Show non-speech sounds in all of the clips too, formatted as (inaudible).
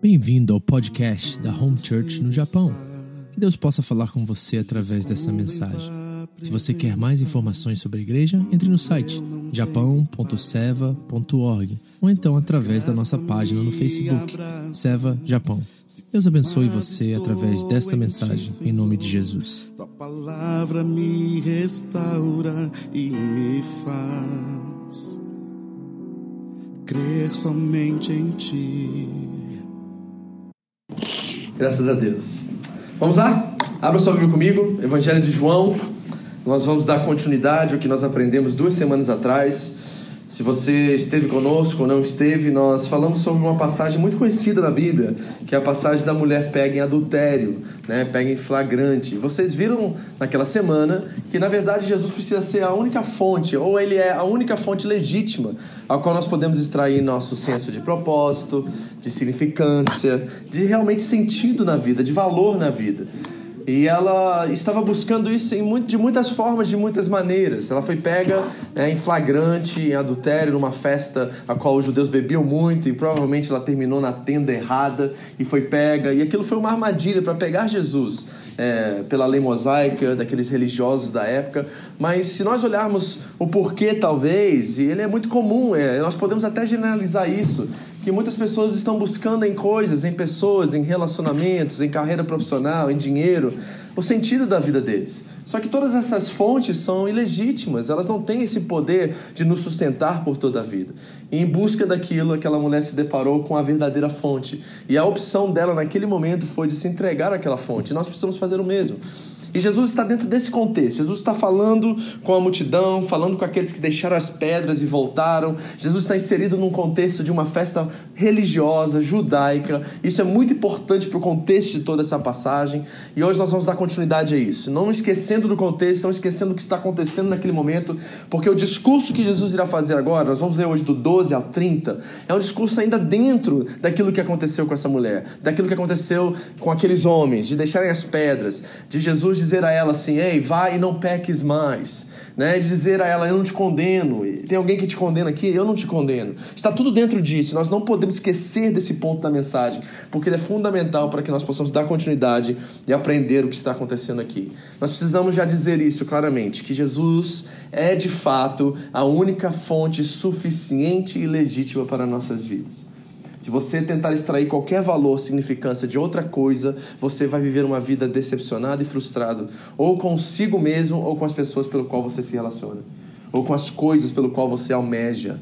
Bem-vindo ao podcast da Home Church no Japão. Que Deus possa falar com você através dessa mensagem. Se você quer mais informações sobre a igreja, entre no site japão.seva.org ou então através da nossa página no Facebook, Seva Japão. Deus abençoe você através desta mensagem, em nome de Jesus. Tua palavra me restaura e me faz crer somente em ti. Graças a Deus. Vamos lá? Abra sua Bíblia comigo, Evangelho de João. Nós vamos dar continuidade ao que nós aprendemos duas semanas atrás. Se você esteve conosco ou não esteve, nós falamos sobre uma passagem muito conhecida na Bíblia, que é a passagem da mulher pega em adultério, né? pega em flagrante. Vocês viram naquela semana que, na verdade, Jesus precisa ser a única fonte, ou ele é a única fonte legítima, a qual nós podemos extrair nosso senso de propósito, de significância, de realmente sentido na vida, de valor na vida. E ela estava buscando isso muito, de muitas formas, de muitas maneiras. Ela foi pega é, em flagrante, em adultério, numa festa a qual os judeus bebiam muito e provavelmente ela terminou na tenda errada e foi pega. E aquilo foi uma armadilha para pegar Jesus é, pela lei mosaica, daqueles religiosos da época. Mas se nós olharmos o porquê, talvez, e ele é muito comum, é, nós podemos até generalizar isso que muitas pessoas estão buscando em coisas, em pessoas, em relacionamentos, em carreira profissional, em dinheiro, o sentido da vida deles. Só que todas essas fontes são ilegítimas, elas não têm esse poder de nos sustentar por toda a vida. E em busca daquilo, aquela mulher se deparou com a verdadeira fonte. E a opção dela naquele momento foi de se entregar àquela fonte. Nós precisamos fazer o mesmo. E Jesus está dentro desse contexto. Jesus está falando com a multidão, falando com aqueles que deixaram as pedras e voltaram. Jesus está inserido num contexto de uma festa religiosa, judaica. Isso é muito importante para o contexto de toda essa passagem. E hoje nós vamos dar continuidade a isso. Não esquecendo do contexto, não esquecendo o que está acontecendo naquele momento, porque o discurso que Jesus irá fazer agora, nós vamos ler hoje do 12 ao 30, é um discurso ainda dentro daquilo que aconteceu com essa mulher, daquilo que aconteceu com aqueles homens, de deixarem as pedras, de Jesus dizer a ela assim: ei, vai e não peques mais. Né? De dizer a ela: eu não te condeno. Tem alguém que te condena aqui? Eu não te condeno. Está tudo dentro disso. Nós não podemos esquecer desse ponto da mensagem, porque ele é fundamental para que nós possamos dar continuidade e aprender o que está acontecendo aqui. Nós precisamos já dizer isso claramente: que Jesus é de fato a única fonte suficiente e legítima para nossas vidas. Se você tentar extrair qualquer valor, significância de outra coisa, você vai viver uma vida decepcionada e frustrado, ou consigo mesmo, ou com as pessoas pelo qual você se relaciona, ou com as coisas pelo qual você almeja.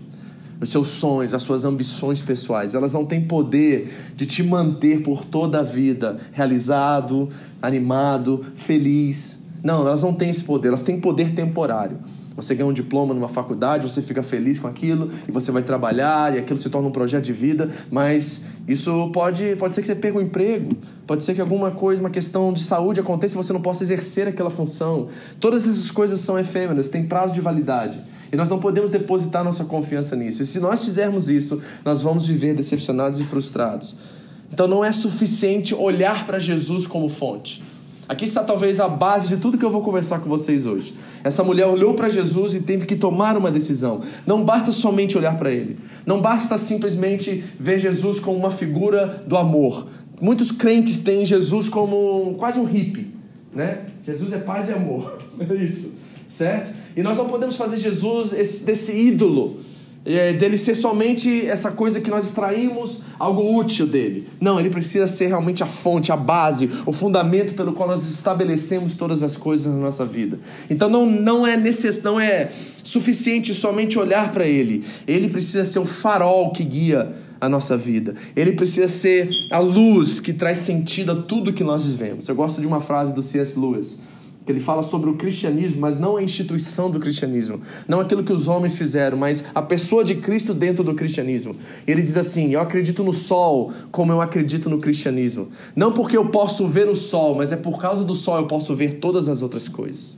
Os seus sonhos, as suas ambições pessoais, elas não têm poder de te manter por toda a vida realizado, animado, feliz. Não, elas não têm esse poder, elas têm poder temporário. Você ganha um diploma numa faculdade, você fica feliz com aquilo e você vai trabalhar e aquilo se torna um projeto de vida, mas isso pode, pode ser que você perca o um emprego, pode ser que alguma coisa, uma questão de saúde aconteça e você não possa exercer aquela função. Todas essas coisas são efêmeras, têm prazo de validade. E nós não podemos depositar nossa confiança nisso. E se nós fizermos isso, nós vamos viver decepcionados e frustrados. Então não é suficiente olhar para Jesus como fonte. Aqui está talvez a base de tudo que eu vou conversar com vocês hoje. Essa mulher olhou para Jesus e teve que tomar uma decisão. Não basta somente olhar para ele. Não basta simplesmente ver Jesus como uma figura do amor. Muitos crentes têm Jesus como quase um hippie, né? Jesus é paz e amor. (laughs) É isso, certo? E nós não podemos fazer Jesus esse, desse ídolo é, dele ser somente essa coisa que nós extraímos algo útil dele. Não, ele precisa ser realmente a fonte, a base, o fundamento pelo qual nós estabelecemos todas as coisas na nossa vida. Então não, não é necess, não é suficiente somente olhar para ele. Ele precisa ser o farol que guia a nossa vida. Ele precisa ser a luz que traz sentido a tudo que nós vivemos. Eu gosto de uma frase do C.S. Lewis que ele fala sobre o cristianismo, mas não a instituição do cristianismo, não aquilo que os homens fizeram, mas a pessoa de Cristo dentro do cristianismo. Ele diz assim: Eu acredito no sol como eu acredito no cristianismo. Não porque eu posso ver o sol, mas é por causa do sol eu posso ver todas as outras coisas.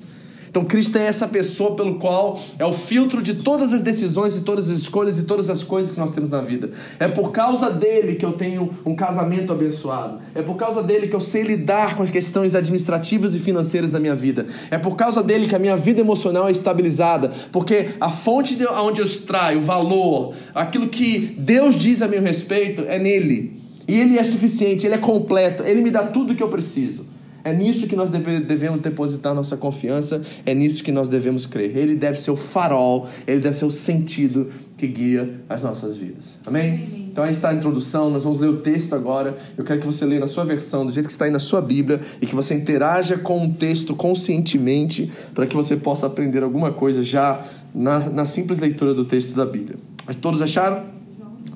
Então, Cristo é essa pessoa pelo qual é o filtro de todas as decisões e todas as escolhas e todas as coisas que nós temos na vida. É por causa dele que eu tenho um casamento abençoado. É por causa dele que eu sei lidar com as questões administrativas e financeiras da minha vida. É por causa dele que a minha vida emocional é estabilizada. Porque a fonte de onde eu extraio o valor, aquilo que Deus diz a meu respeito, é nele. E Ele é suficiente, Ele é completo, Ele me dá tudo o que eu preciso. É nisso que nós deve, devemos depositar nossa confiança, é nisso que nós devemos crer. Ele deve ser o farol, ele deve ser o sentido que guia as nossas vidas. Amém? Amém. Então aí está a introdução, nós vamos ler o texto agora. Eu quero que você leia na sua versão, do jeito que está aí na sua Bíblia, e que você interaja com o texto conscientemente, para que você possa aprender alguma coisa já na, na simples leitura do texto da Bíblia. Todos acharam?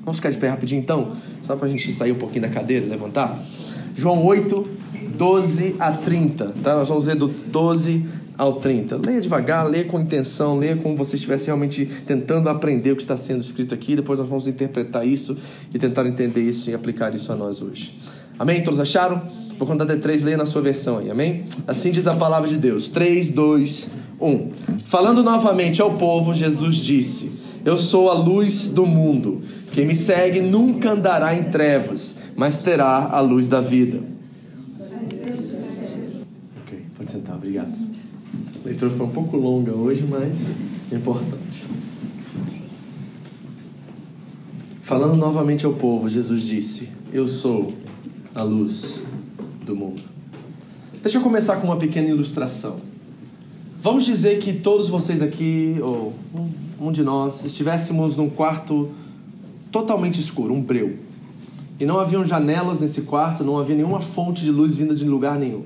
Vamos ficar de pé rapidinho então? Só para a gente sair um pouquinho da cadeira, levantar. João 8, 12 a 30. Tá? Nós vamos ler do 12 ao 30. Leia devagar, leia com intenção, leia como você estivesse realmente tentando aprender o que está sendo escrito aqui. Depois nós vamos interpretar isso e tentar entender isso e aplicar isso a nós hoje. Amém? Todos acharam? Vou contar até três, leia na sua versão aí, amém? Assim diz a palavra de Deus. 3, 2, 1. Falando novamente ao povo, Jesus disse: Eu sou a luz do mundo. Quem me segue nunca andará em trevas, mas terá a luz da vida. Ok, pode sentar, obrigado. A leitura foi um pouco longa hoje, mas é importante. Falando novamente ao povo, Jesus disse: Eu sou a luz do mundo. Deixa eu começar com uma pequena ilustração. Vamos dizer que todos vocês aqui, ou um de nós, estivéssemos num quarto totalmente escuro, um breu. E não haviam janelas nesse quarto, não havia nenhuma fonte de luz vinda de lugar nenhum.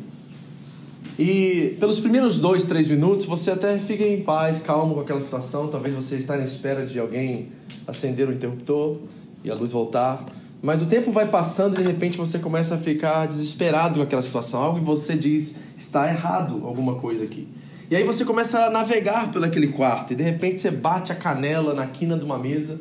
E pelos primeiros dois, três minutos, você até fica em paz, calmo com aquela situação. Talvez você está na espera de alguém acender o interruptor e a luz voltar. Mas o tempo vai passando e de repente você começa a ficar desesperado com aquela situação. Algo que você diz está errado, alguma coisa aqui. E aí você começa a navegar pelo aquele quarto e de repente você bate a canela na quina de uma mesa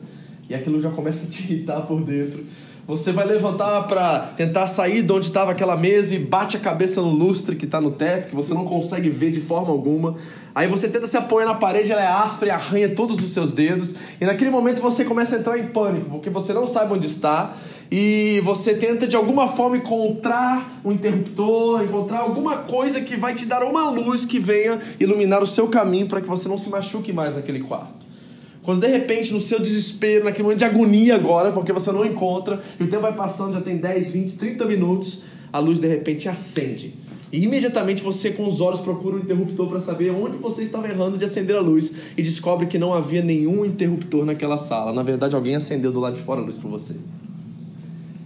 e aquilo já começa a te irritar por dentro. Você vai levantar para tentar sair de onde estava aquela mesa e bate a cabeça no lustre que está no teto, que você não consegue ver de forma alguma. Aí você tenta se apoiar na parede, ela é áspera e arranha todos os seus dedos. E naquele momento você começa a entrar em pânico, porque você não sabe onde está. E você tenta de alguma forma encontrar um interruptor, encontrar alguma coisa que vai te dar uma luz que venha iluminar o seu caminho para que você não se machuque mais naquele quarto. Quando de repente, no seu desespero, naquele momento de agonia agora, porque você não encontra, e o tempo vai passando, já tem 10, 20, 30 minutos, a luz de repente acende. E imediatamente você, com os olhos, procura o um interruptor para saber onde você estava errando de acender a luz e descobre que não havia nenhum interruptor naquela sala. Na verdade, alguém acendeu do lado de fora a luz para você.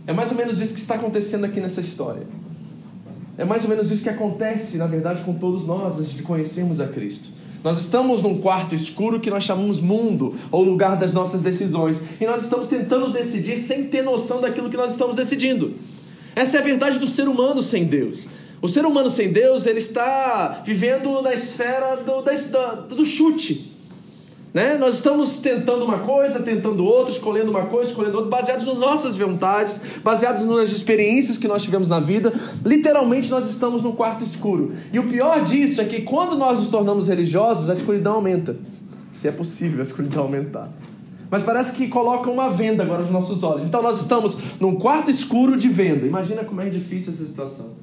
É mais ou menos isso que está acontecendo aqui nessa história. É mais ou menos isso que acontece, na verdade, com todos nós antes de conhecermos a Cristo. Nós estamos num quarto escuro que nós chamamos mundo, ou lugar das nossas decisões, e nós estamos tentando decidir sem ter noção daquilo que nós estamos decidindo. Essa é a verdade do ser humano sem Deus. O ser humano sem Deus, ele está vivendo na esfera do, da, do chute. Né? Nós estamos tentando uma coisa, tentando outra, escolhendo uma coisa, escolhendo outra, baseados nas nossas vontades, baseados nas experiências que nós tivemos na vida. Literalmente, nós estamos num quarto escuro. E o pior disso é que quando nós nos tornamos religiosos, a escuridão aumenta. Se é possível a escuridão aumentar. Mas parece que coloca uma venda agora nos nossos olhos. Então nós estamos num quarto escuro de venda. Imagina como é difícil essa situação.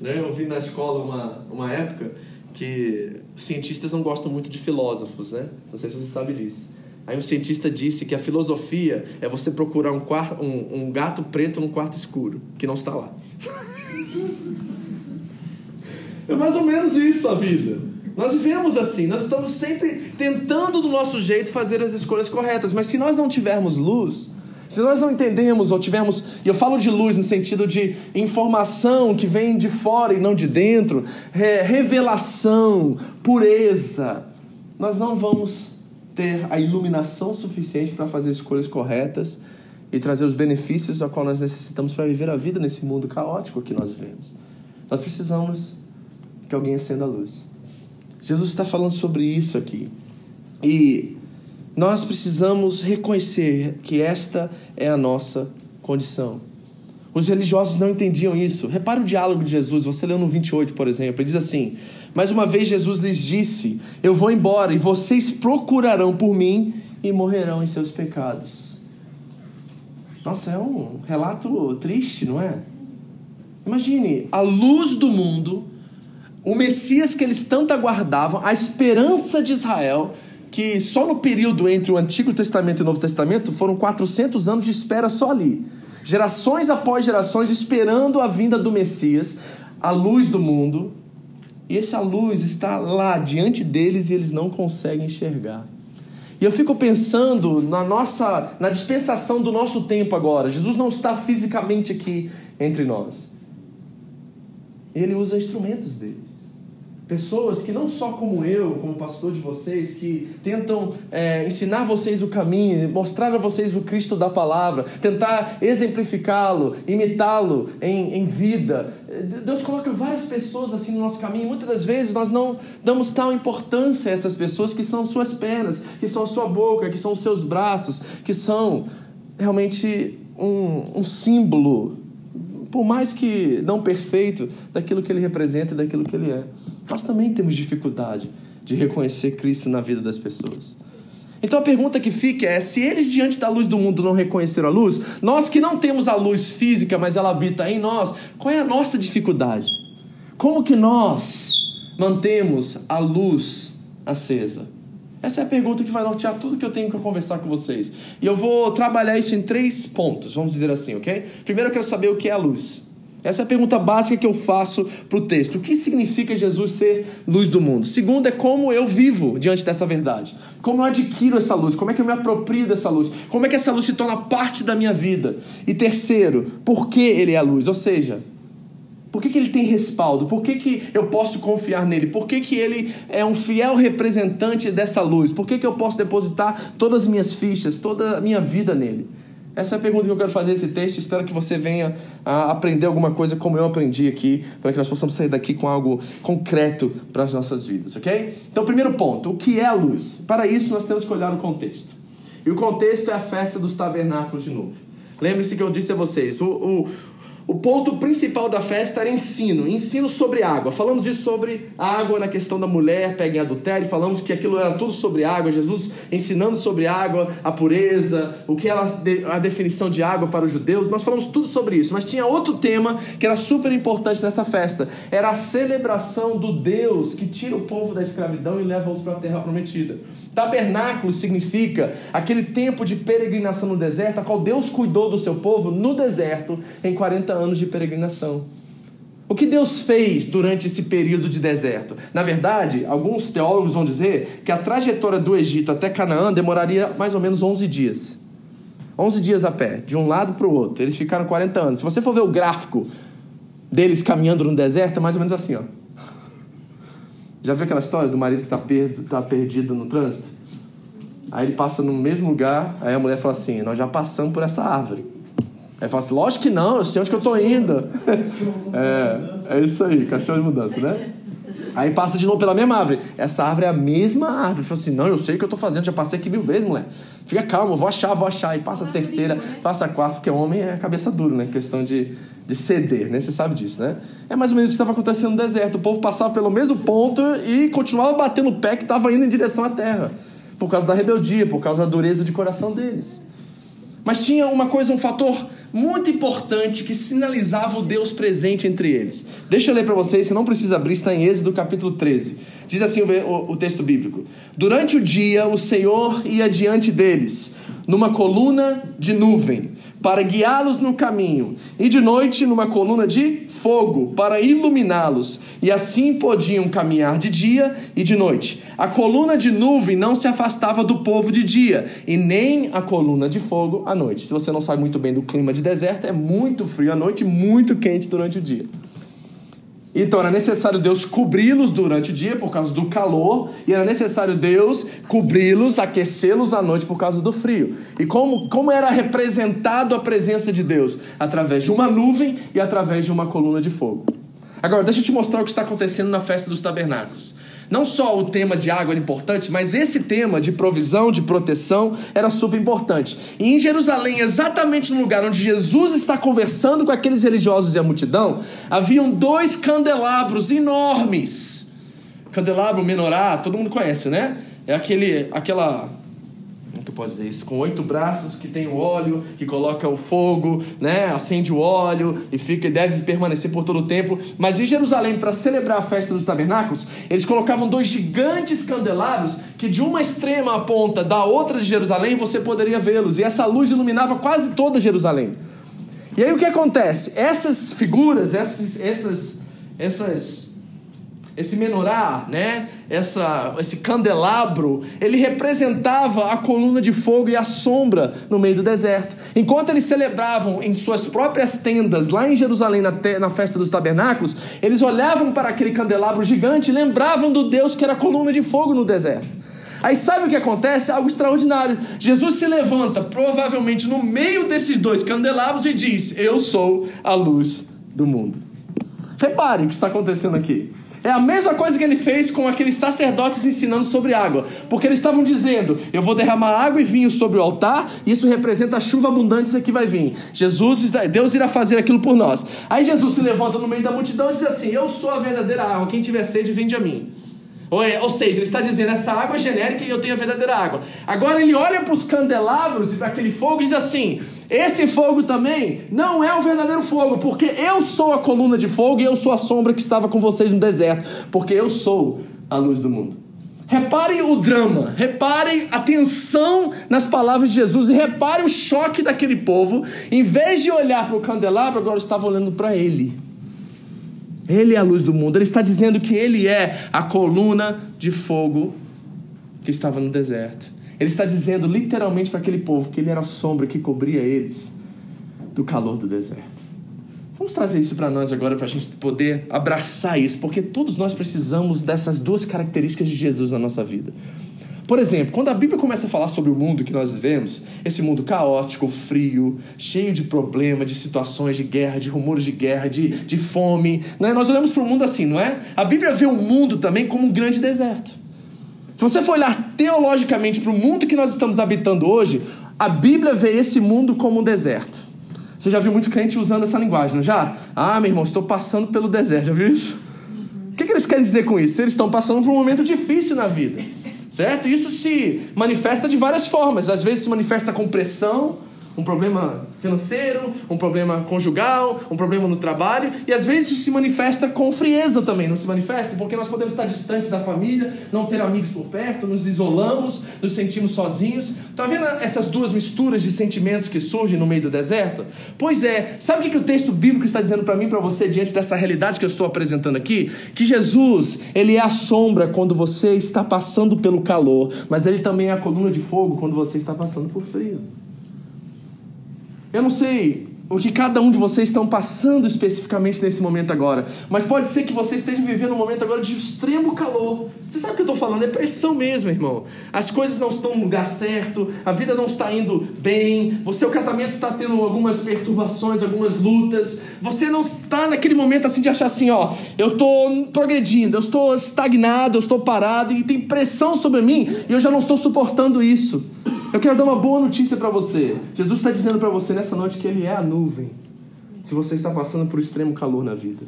Né? Eu vi na escola uma, uma época que cientistas não gostam muito de filósofos, né? Não sei se você sabe disso. Aí um cientista disse que a filosofia é você procurar um, quarto, um, um gato preto num quarto escuro, que não está lá. (laughs) é mais ou menos isso a vida. Nós vivemos assim, nós estamos sempre tentando do nosso jeito fazer as escolhas corretas, mas se nós não tivermos luz, se nós não entendemos ou tivermos, e eu falo de luz no sentido de informação que vem de fora e não de dentro, revelação, pureza, nós não vamos ter a iluminação suficiente para fazer escolhas corretas e trazer os benefícios a qual nós necessitamos para viver a vida nesse mundo caótico que nós vivemos. Nós precisamos que alguém acenda a luz. Jesus está falando sobre isso aqui. E nós precisamos reconhecer que esta é a nossa condição. Os religiosos não entendiam isso. Repara o diálogo de Jesus, você leu no 28, por exemplo. Ele diz assim: Mais uma vez Jesus lhes disse: Eu vou embora e vocês procurarão por mim e morrerão em seus pecados. Nossa, é um relato triste, não é? Imagine a luz do mundo, o Messias que eles tanto aguardavam, a esperança de Israel que só no período entre o Antigo Testamento e o Novo Testamento foram 400 anos de espera só ali. gerações após gerações, esperando a vinda do Messias, a luz do mundo, e essa luz está lá diante deles e eles não conseguem enxergar. E eu fico pensando na nossa, na dispensação do nosso tempo agora. Jesus não está fisicamente aqui entre nós. Ele usa instrumentos dele. Pessoas que não só como eu, como pastor de vocês, que tentam é, ensinar vocês o caminho, mostrar a vocês o Cristo da palavra, tentar exemplificá-lo, imitá-lo em, em vida. Deus coloca várias pessoas assim no nosso caminho. Muitas das vezes nós não damos tal importância a essas pessoas que são suas pernas, que são a sua boca, que são os seus braços, que são realmente um, um símbolo por mais que não perfeito, daquilo que ele representa e daquilo que ele é. Nós também temos dificuldade de reconhecer Cristo na vida das pessoas. Então a pergunta que fica é: se eles diante da luz do mundo não reconheceram a luz, nós que não temos a luz física, mas ela habita em nós, qual é a nossa dificuldade? Como que nós mantemos a luz acesa? Essa é a pergunta que vai nortear tudo que eu tenho que conversar com vocês. E eu vou trabalhar isso em três pontos, vamos dizer assim, ok? Primeiro eu quero saber o que é a luz. Essa é a pergunta básica que eu faço para o texto. O que significa Jesus ser luz do mundo? Segundo é como eu vivo diante dessa verdade. Como eu adquiro essa luz? Como é que eu me aproprio dessa luz? Como é que essa luz se torna parte da minha vida? E terceiro, por que ele é a luz? Ou seja, por que, que ele tem respaldo? Por que, que eu posso confiar nele? Por que, que ele é um fiel representante dessa luz? Por que, que eu posso depositar todas as minhas fichas, toda a minha vida nele? Essa é a pergunta que eu quero fazer nesse texto. Espero que você venha a aprender alguma coisa como eu aprendi aqui, para que nós possamos sair daqui com algo concreto para as nossas vidas, ok? Então, primeiro ponto: o que é a luz? Para isso, nós temos que olhar o contexto. E o contexto é a festa dos tabernáculos de novo. Lembre-se que eu disse a vocês: o, o o ponto principal da festa era ensino, ensino sobre água. Falamos isso sobre água na questão da mulher pega em adultério, falamos que aquilo era tudo sobre água, Jesus ensinando sobre água, a pureza, o que era a definição de água para o judeu. Nós falamos tudo sobre isso, mas tinha outro tema que era super importante nessa festa. Era a celebração do Deus que tira o povo da escravidão e leva-os para a terra prometida. Tabernáculo significa aquele tempo de peregrinação no deserto, a qual Deus cuidou do seu povo no deserto em 40 anos de peregrinação. O que Deus fez durante esse período de deserto? Na verdade, alguns teólogos vão dizer que a trajetória do Egito até Canaã demoraria mais ou menos 11 dias. 11 dias a pé, de um lado para o outro. Eles ficaram 40 anos. Se você for ver o gráfico deles caminhando no deserto, é mais ou menos assim, ó. Já viu aquela história do marido que está tá perdido no trânsito? Aí ele passa no mesmo lugar, aí a mulher fala assim: Nós já passamos por essa árvore. Aí fala assim: Lógico que não, eu sei onde que eu estou indo. (laughs) é, é isso aí, cachorro de mudança, né? Aí passa de novo pela mesma árvore. Essa árvore é a mesma árvore. Fala assim: Não, eu sei o que eu estou fazendo, já passei aqui mil vezes, mulher. Fica calmo, vou achar, vou achar. E passa a terceira, passa a quarta, porque homem é cabeça dura, né? Questão de, de ceder, né? Você sabe disso, né? É mais ou menos o que estava acontecendo no deserto. O povo passava pelo mesmo ponto e continuava batendo o pé que estava indo em direção à terra. Por causa da rebeldia, por causa da dureza de coração deles. Mas tinha uma coisa, um fator muito importante que sinalizava o Deus presente entre eles. Deixa eu ler para vocês, você não precisa abrir, está em Êxodo capítulo 13. Diz assim o, o, texto bíblico: Durante o dia o Senhor ia diante deles, numa coluna de nuvem para guiá-los no caminho, e de noite numa coluna de fogo para iluminá-los, e assim podiam caminhar de dia e de noite. A coluna de nuvem não se afastava do povo de dia, e nem a coluna de fogo à noite. Se você não sabe muito bem do clima de deserto, é muito frio à noite e muito quente durante o dia. Então era necessário Deus cobri-los durante o dia por causa do calor, e era necessário Deus cobri-los, aquecê-los à noite por causa do frio. E como, como era representado a presença de Deus? Através de uma nuvem e através de uma coluna de fogo. Agora, deixa eu te mostrar o que está acontecendo na festa dos tabernáculos. Não só o tema de água era importante, mas esse tema de provisão, de proteção, era super importante. E em Jerusalém, exatamente no lugar onde Jesus está conversando com aqueles religiosos e a multidão, haviam dois candelabros enormes. Candelabro, menorá, todo mundo conhece, né? É aquele, aquela pode dizer isso? Com oito braços que tem o óleo, que coloca o fogo, né? Acende o óleo e fica deve permanecer por todo o tempo. Mas em Jerusalém, para celebrar a festa dos tabernáculos, eles colocavam dois gigantes candelabros que de uma extrema ponta da outra de Jerusalém você poderia vê-los. E essa luz iluminava quase toda Jerusalém. E aí o que acontece? Essas figuras, essas, essas, essas esse menorá, né? Essa, esse candelabro, ele representava a coluna de fogo e a sombra no meio do deserto. Enquanto eles celebravam em suas próprias tendas, lá em Jerusalém, na, te, na festa dos tabernáculos, eles olhavam para aquele candelabro gigante e lembravam do Deus que era a coluna de fogo no deserto. Aí sabe o que acontece? Algo extraordinário. Jesus se levanta, provavelmente no meio desses dois candelabros, e diz: Eu sou a luz do mundo. Repare o que está acontecendo aqui. É a mesma coisa que ele fez com aqueles sacerdotes ensinando sobre água. Porque eles estavam dizendo: Eu vou derramar água e vinho sobre o altar, isso representa a chuva abundante que vai vir. Jesus, Deus irá fazer aquilo por nós. Aí Jesus se levanta no meio da multidão e diz assim: Eu sou a verdadeira água, quem tiver sede, vende a mim. Ou, é, ou seja, ele está dizendo: essa água é genérica e eu tenho a verdadeira água. Agora ele olha para os candelabros e para aquele fogo e diz assim: esse fogo também não é o verdadeiro fogo, porque eu sou a coluna de fogo e eu sou a sombra que estava com vocês no deserto, porque eu sou a luz do mundo. Reparem o drama, reparem a tensão nas palavras de Jesus e reparem o choque daquele povo. Em vez de olhar para o candelabro, agora estava olhando para ele. Ele é a luz do mundo. Ele está dizendo que ele é a coluna de fogo que estava no deserto. Ele está dizendo literalmente para aquele povo que ele era a sombra que cobria eles do calor do deserto. Vamos trazer isso para nós agora, para a gente poder abraçar isso, porque todos nós precisamos dessas duas características de Jesus na nossa vida. Por exemplo, quando a Bíblia começa a falar sobre o mundo que nós vivemos, esse mundo caótico, frio, cheio de problemas, de situações de guerra, de rumores de guerra, de, de fome, né? nós olhamos para o mundo assim, não é? A Bíblia vê o mundo também como um grande deserto. Se você for olhar teologicamente para o mundo que nós estamos habitando hoje, a Bíblia vê esse mundo como um deserto. Você já viu muito crente usando essa linguagem, não já? Ah, meu irmão, estou passando pelo deserto, já viu isso? O que, que eles querem dizer com isso? Eles estão passando por um momento difícil na vida certo? Isso se manifesta de várias formas. Às vezes se manifesta com pressão, um problema financeiro, um problema conjugal, um problema no trabalho, e às vezes isso se manifesta com frieza também, não se manifesta? Porque nós podemos estar distantes da família, não ter amigos por perto, nos isolamos, nos sentimos sozinhos. Está vendo essas duas misturas de sentimentos que surgem no meio do deserto? Pois é, sabe o que, que o texto bíblico está dizendo para mim, para você, diante dessa realidade que eu estou apresentando aqui? Que Jesus, ele é a sombra quando você está passando pelo calor, mas ele também é a coluna de fogo quando você está passando por frio. Eu não sei o que cada um de vocês estão passando especificamente nesse momento agora, mas pode ser que você esteja vivendo um momento agora de extremo calor. Você sabe o que eu estou falando? É pressão mesmo, irmão. As coisas não estão no lugar certo, a vida não está indo bem, o seu casamento está tendo algumas perturbações, algumas lutas. Você não está naquele momento assim de achar assim, ó, eu estou progredindo, eu estou estagnado, eu estou parado e tem pressão sobre mim e eu já não estou suportando isso. Eu quero dar uma boa notícia para você. Jesus está dizendo para você nessa noite que Ele é a nuvem. Se você está passando por extremo calor na vida.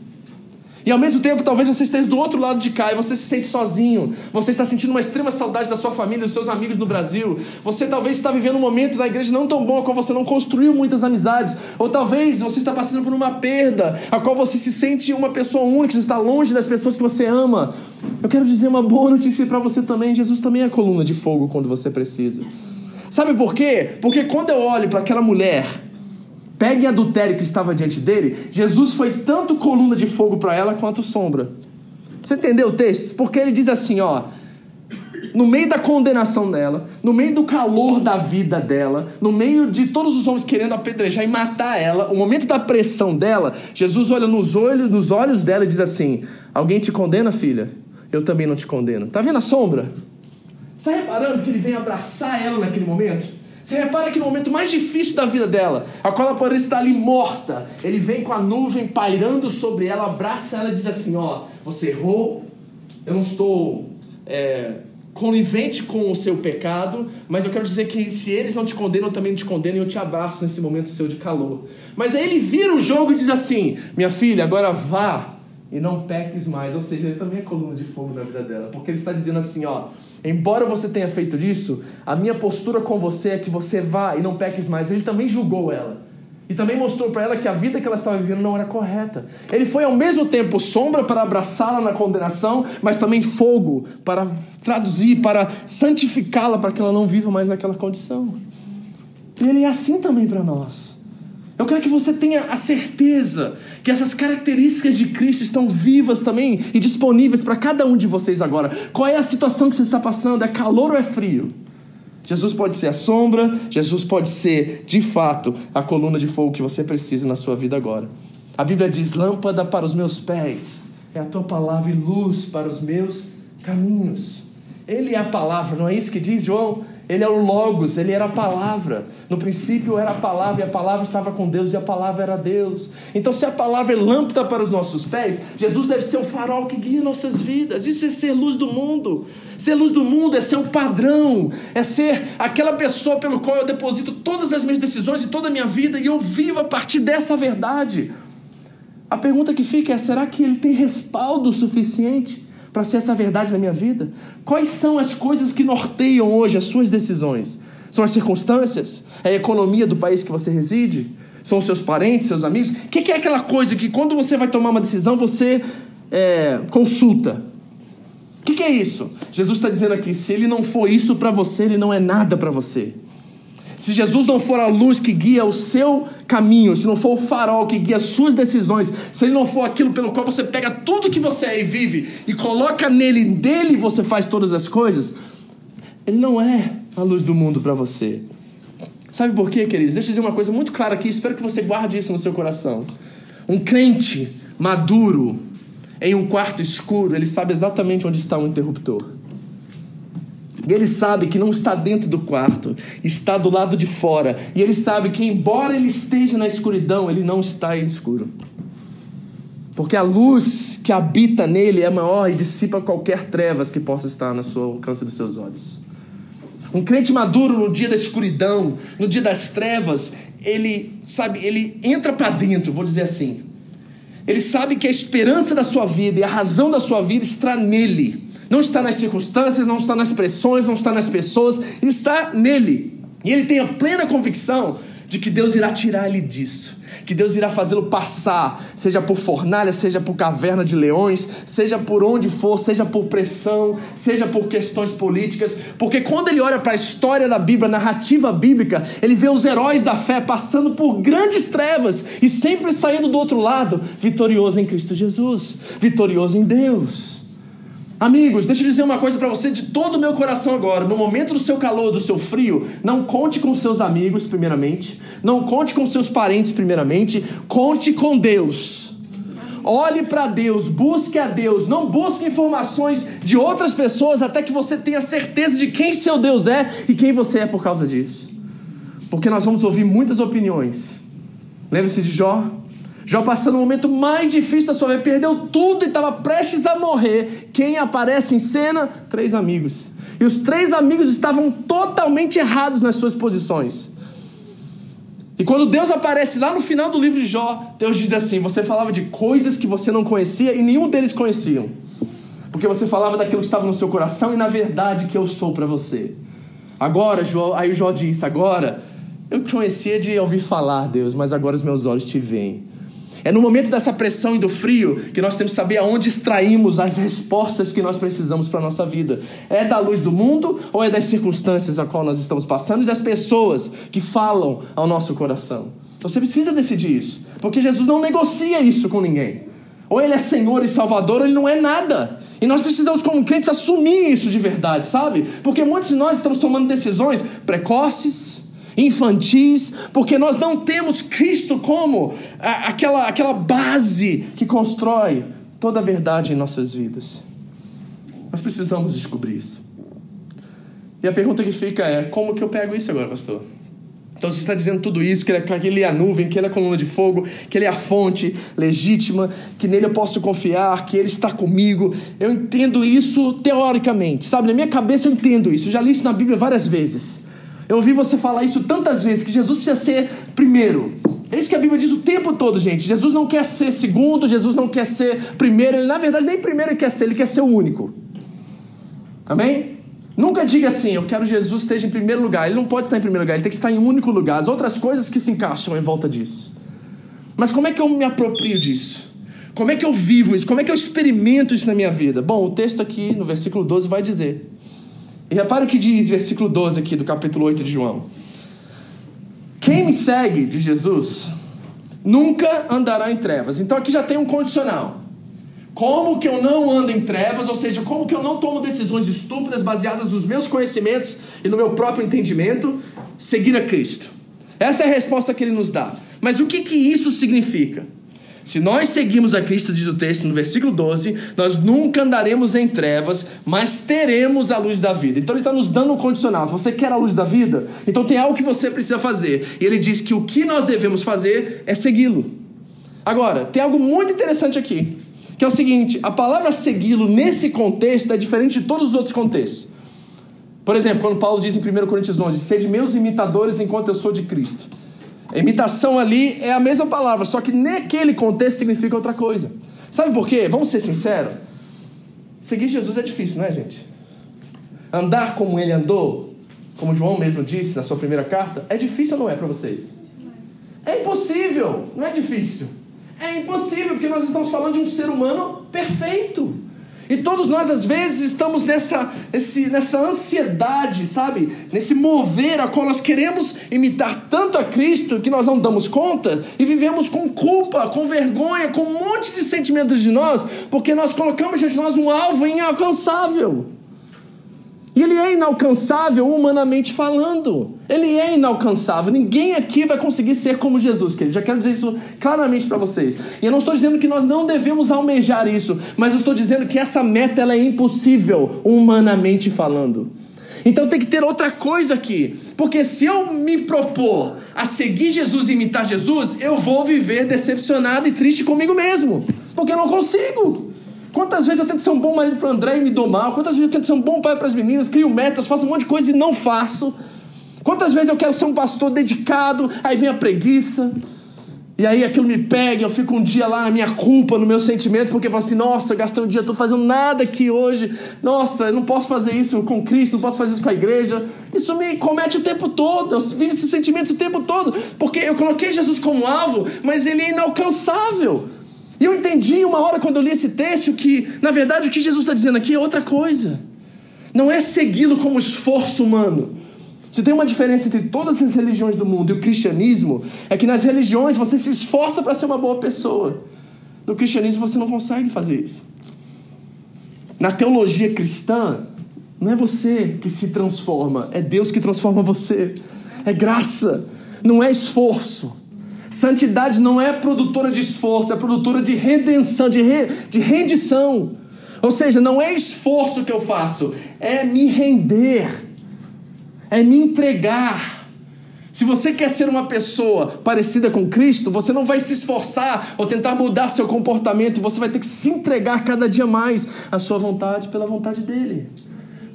E ao mesmo tempo, talvez você esteja do outro lado de cá e você se sente sozinho. Você está sentindo uma extrema saudade da sua família, dos seus amigos no Brasil. Você talvez está vivendo um momento na igreja não tão bom, a qual você não construiu muitas amizades. Ou talvez você está passando por uma perda, a qual você se sente uma pessoa única, você está longe das pessoas que você ama. Eu quero dizer uma boa notícia para você também. Jesus também é a coluna de fogo quando você precisa. Sabe por quê? Porque quando eu olho para aquela mulher, pega em adultério que estava diante dele, Jesus foi tanto coluna de fogo para ela quanto sombra. Você entendeu o texto? Porque ele diz assim, ó, no meio da condenação dela, no meio do calor da vida dela, no meio de todos os homens querendo apedrejar e matar ela, o momento da pressão dela, Jesus olha nos olhos, nos olhos dela e diz assim: Alguém te condena, filha? Eu também não te condeno. Tá vendo a sombra? Está reparando que ele vem abraçar ela naquele momento? Você repara que no momento mais difícil da vida dela, a qual ela parece estar ali morta, ele vem com a nuvem pairando sobre ela, abraça ela e diz assim: Ó, você errou, eu não estou é, conivente com o seu pecado, mas eu quero dizer que se eles não te condenam, eu também te condeno e eu te abraço nesse momento seu de calor. Mas aí ele vira o jogo e diz assim: Minha filha, agora vá e não peques mais. Ou seja, ele também é coluna de fogo na vida dela, porque ele está dizendo assim: Ó Embora você tenha feito isso, a minha postura com você é que você vá e não peques mais. Ele também julgou ela. E também mostrou para ela que a vida que ela estava vivendo não era correta. Ele foi ao mesmo tempo sombra para abraçá-la na condenação, mas também fogo para traduzir, para santificá-la para que ela não viva mais naquela condição. E ele é assim também para nós. Eu quero que você tenha a certeza que essas características de Cristo estão vivas também e disponíveis para cada um de vocês agora. Qual é a situação que você está passando? É calor ou é frio? Jesus pode ser a sombra, Jesus pode ser, de fato, a coluna de fogo que você precisa na sua vida agora. A Bíblia diz: lâmpada para os meus pés é a tua palavra e luz para os meus caminhos. Ele é a palavra, não é isso que diz João? Ele é o Logos, ele era a palavra. No princípio era a palavra, e a palavra estava com Deus, e a palavra era Deus. Então, se a palavra é lâmpada para os nossos pés, Jesus deve ser o farol que guia nossas vidas. Isso é ser luz do mundo. Ser luz do mundo é ser o padrão, é ser aquela pessoa pelo qual eu deposito todas as minhas decisões e toda a minha vida, e eu vivo a partir dessa verdade. A pergunta que fica é: será que ele tem respaldo suficiente? Para ser essa verdade na minha vida? Quais são as coisas que norteiam hoje as suas decisões? São as circunstâncias? É a economia do país que você reside? São os seus parentes, seus amigos? O que, é aquela coisa que quando você vai tomar uma decisão você é, consulta? O que, que é isso? Jesus está dizendo aqui: se ele não for isso para você, ele não é nada para você. Se Jesus não for a luz que guia o seu caminho, se não for o farol que guia as suas decisões, se ele não for aquilo pelo qual você pega tudo que você é e vive e coloca nele, dele você faz todas as coisas, ele não é a luz do mundo para você. Sabe por quê, queridos? Deixa eu dizer uma coisa muito clara aqui, espero que você guarde isso no seu coração. Um crente maduro em um quarto escuro, ele sabe exatamente onde está o interruptor. E ele sabe que não está dentro do quarto, está do lado de fora. E ele sabe que, embora ele esteja na escuridão, ele não está em escuro. Porque a luz que habita nele é maior e dissipa qualquer trevas que possa estar na sua alcance dos seus olhos. Um crente maduro no dia da escuridão, no dia das trevas, ele sabe, ele entra para dentro, vou dizer assim. Ele sabe que a esperança da sua vida e a razão da sua vida está nele. Não está nas circunstâncias, não está nas pressões, não está nas pessoas, está nele. E ele tem a plena convicção de que Deus irá tirar ele disso, que Deus irá fazê-lo passar, seja por fornalha, seja por caverna de leões, seja por onde for, seja por pressão, seja por questões políticas, porque quando ele olha para a história da Bíblia, a narrativa bíblica, ele vê os heróis da fé passando por grandes trevas e sempre saindo do outro lado, vitorioso em Cristo Jesus, vitorioso em Deus. Amigos, deixa eu dizer uma coisa para você de todo o meu coração agora. No momento do seu calor, do seu frio, não conte com seus amigos, primeiramente. Não conte com seus parentes, primeiramente. Conte com Deus. Olhe para Deus, busque a Deus. Não busque informações de outras pessoas até que você tenha certeza de quem seu Deus é e quem você é por causa disso. Porque nós vamos ouvir muitas opiniões. Lembre-se de Jó, Jó passando o momento mais difícil da sua vida, perdeu tudo e estava prestes a morrer. Quem aparece em cena? Três amigos. E os três amigos estavam totalmente errados nas suas posições. E quando Deus aparece lá no final do livro de Jó, Deus diz assim: Você falava de coisas que você não conhecia e nenhum deles conheciam. Porque você falava daquilo que estava no seu coração e na verdade que eu sou para você. Agora, Jó, aí Jó disse: Agora, eu te conhecia de ouvir falar, Deus, mas agora os meus olhos te veem. É no momento dessa pressão e do frio que nós temos que saber aonde extraímos as respostas que nós precisamos para a nossa vida. É da luz do mundo ou é das circunstâncias a qual nós estamos passando e das pessoas que falam ao nosso coração? Você precisa decidir isso, porque Jesus não negocia isso com ninguém. Ou ele é Senhor e Salvador, ou ele não é nada. E nós precisamos, como crentes, assumir isso de verdade, sabe? Porque muitos de nós estamos tomando decisões precoces, infantis, porque nós não temos Cristo como aquela, aquela base que constrói toda a verdade em nossas vidas. Nós precisamos descobrir isso. E a pergunta que fica é: como que eu pego isso agora, pastor? Então você está dizendo tudo isso, que ele é a nuvem, que ele é a coluna de fogo, que ele é a fonte legítima, que nele eu posso confiar, que ele está comigo. Eu entendo isso teoricamente, sabe? Na minha cabeça eu entendo isso. Eu já li isso na Bíblia várias vezes. Eu ouvi você falar isso tantas vezes, que Jesus precisa ser primeiro. É isso que a Bíblia diz o tempo todo, gente. Jesus não quer ser segundo, Jesus não quer ser primeiro. Ele, na verdade, nem primeiro ele quer ser, ele quer ser o único. Amém? Nunca diga assim, eu quero Jesus esteja em primeiro lugar. Ele não pode estar em primeiro lugar, ele tem que estar em um único lugar. As outras coisas que se encaixam em volta disso. Mas como é que eu me aproprio disso? Como é que eu vivo isso? Como é que eu experimento isso na minha vida? Bom, o texto aqui no versículo 12 vai dizer: e repara o que diz versículo 12 aqui do capítulo 8 de João. Quem me segue, de Jesus, nunca andará em trevas. Então aqui já tem um condicional. Como que eu não ando em trevas, ou seja, como que eu não tomo decisões estúpidas baseadas nos meus conhecimentos e no meu próprio entendimento, seguir a Cristo. Essa é a resposta que ele nos dá. Mas o que que isso significa? Se nós seguimos a Cristo, diz o texto no versículo 12, nós nunca andaremos em trevas, mas teremos a luz da vida. Então ele está nos dando um condicional. Se você quer a luz da vida, então tem algo que você precisa fazer. E ele diz que o que nós devemos fazer é segui-lo. Agora, tem algo muito interessante aqui, que é o seguinte: a palavra segui-lo nesse contexto é diferente de todos os outros contextos. Por exemplo, quando Paulo diz em 1 Coríntios 11: Sede meus imitadores enquanto eu sou de Cristo. Imitação ali é a mesma palavra, só que naquele contexto significa outra coisa. Sabe por quê? Vamos ser sinceros. Seguir Jesus é difícil, não é, gente? Andar como ele andou, como João mesmo disse na sua primeira carta, é difícil ou não é para vocês? É impossível, não é difícil. É impossível, porque nós estamos falando de um ser humano perfeito. E todos nós, às vezes, estamos nessa, esse, nessa ansiedade, sabe? Nesse mover a qual nós queremos imitar tanto a Cristo que nós não damos conta e vivemos com culpa, com vergonha, com um monte de sentimentos de nós, porque nós colocamos de nós um alvo inalcançável. E ele é inalcançável humanamente falando. Ele é inalcançável. Ninguém aqui vai conseguir ser como Jesus, querido. Já quero dizer isso claramente para vocês. E eu não estou dizendo que nós não devemos almejar isso, mas eu estou dizendo que essa meta ela é impossível humanamente falando. Então tem que ter outra coisa aqui. Porque se eu me propor a seguir Jesus e imitar Jesus, eu vou viver decepcionado e triste comigo mesmo. Porque eu não consigo. Quantas vezes eu tento ser um bom marido para o André e me dou mal? Quantas vezes eu tento ser um bom pai para as meninas, crio metas, faço um monte de coisa e não faço? Quantas vezes eu quero ser um pastor dedicado, aí vem a preguiça, e aí aquilo me pega, eu fico um dia lá na minha culpa, no meu sentimento, porque eu falo assim, nossa, eu gastei um dia, estou fazendo nada aqui hoje, nossa, eu não posso fazer isso com Cristo, não posso fazer isso com a igreja. Isso me comete o tempo todo, eu vivo esse sentimento o tempo todo, porque eu coloquei Jesus como alvo, mas ele é inalcançável. E eu entendi uma hora quando eu li esse texto que, na verdade, o que Jesus está dizendo aqui é outra coisa. Não é segui-lo como esforço humano. Se tem uma diferença entre todas as religiões do mundo e o cristianismo, é que nas religiões você se esforça para ser uma boa pessoa. No cristianismo você não consegue fazer isso. Na teologia cristã, não é você que se transforma, é Deus que transforma você. É graça, não é esforço. Santidade não é produtora de esforço, é produtora de redenção, de, re, de rendição. Ou seja, não é esforço que eu faço, é me render, é me entregar. Se você quer ser uma pessoa parecida com Cristo, você não vai se esforçar ou tentar mudar seu comportamento, você vai ter que se entregar cada dia mais à sua vontade pela vontade dele.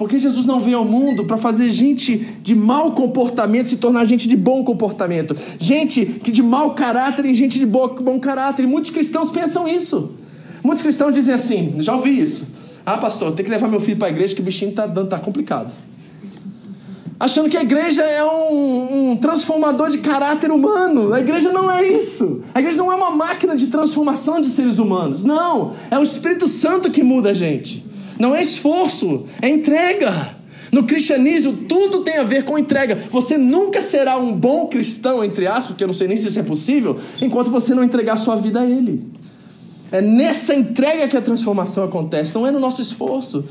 Porque Jesus não veio ao mundo para fazer gente de mau comportamento se tornar gente de bom comportamento. Gente que de mau caráter em gente de bom caráter. E muitos cristãos pensam isso. Muitos cristãos dizem assim, já ouvi isso. Ah, pastor, tem que levar meu filho para a igreja que o bichinho está tá complicado. Achando que a igreja é um, um transformador de caráter humano. A igreja não é isso. A igreja não é uma máquina de transformação de seres humanos. Não. É o Espírito Santo que muda a gente. Não é esforço, é entrega. No cristianismo, tudo tem a ver com entrega. Você nunca será um bom cristão, entre aspas, porque eu não sei nem se isso é possível, enquanto você não entregar sua vida a Ele. É nessa entrega que a transformação acontece, não é no nosso esforço.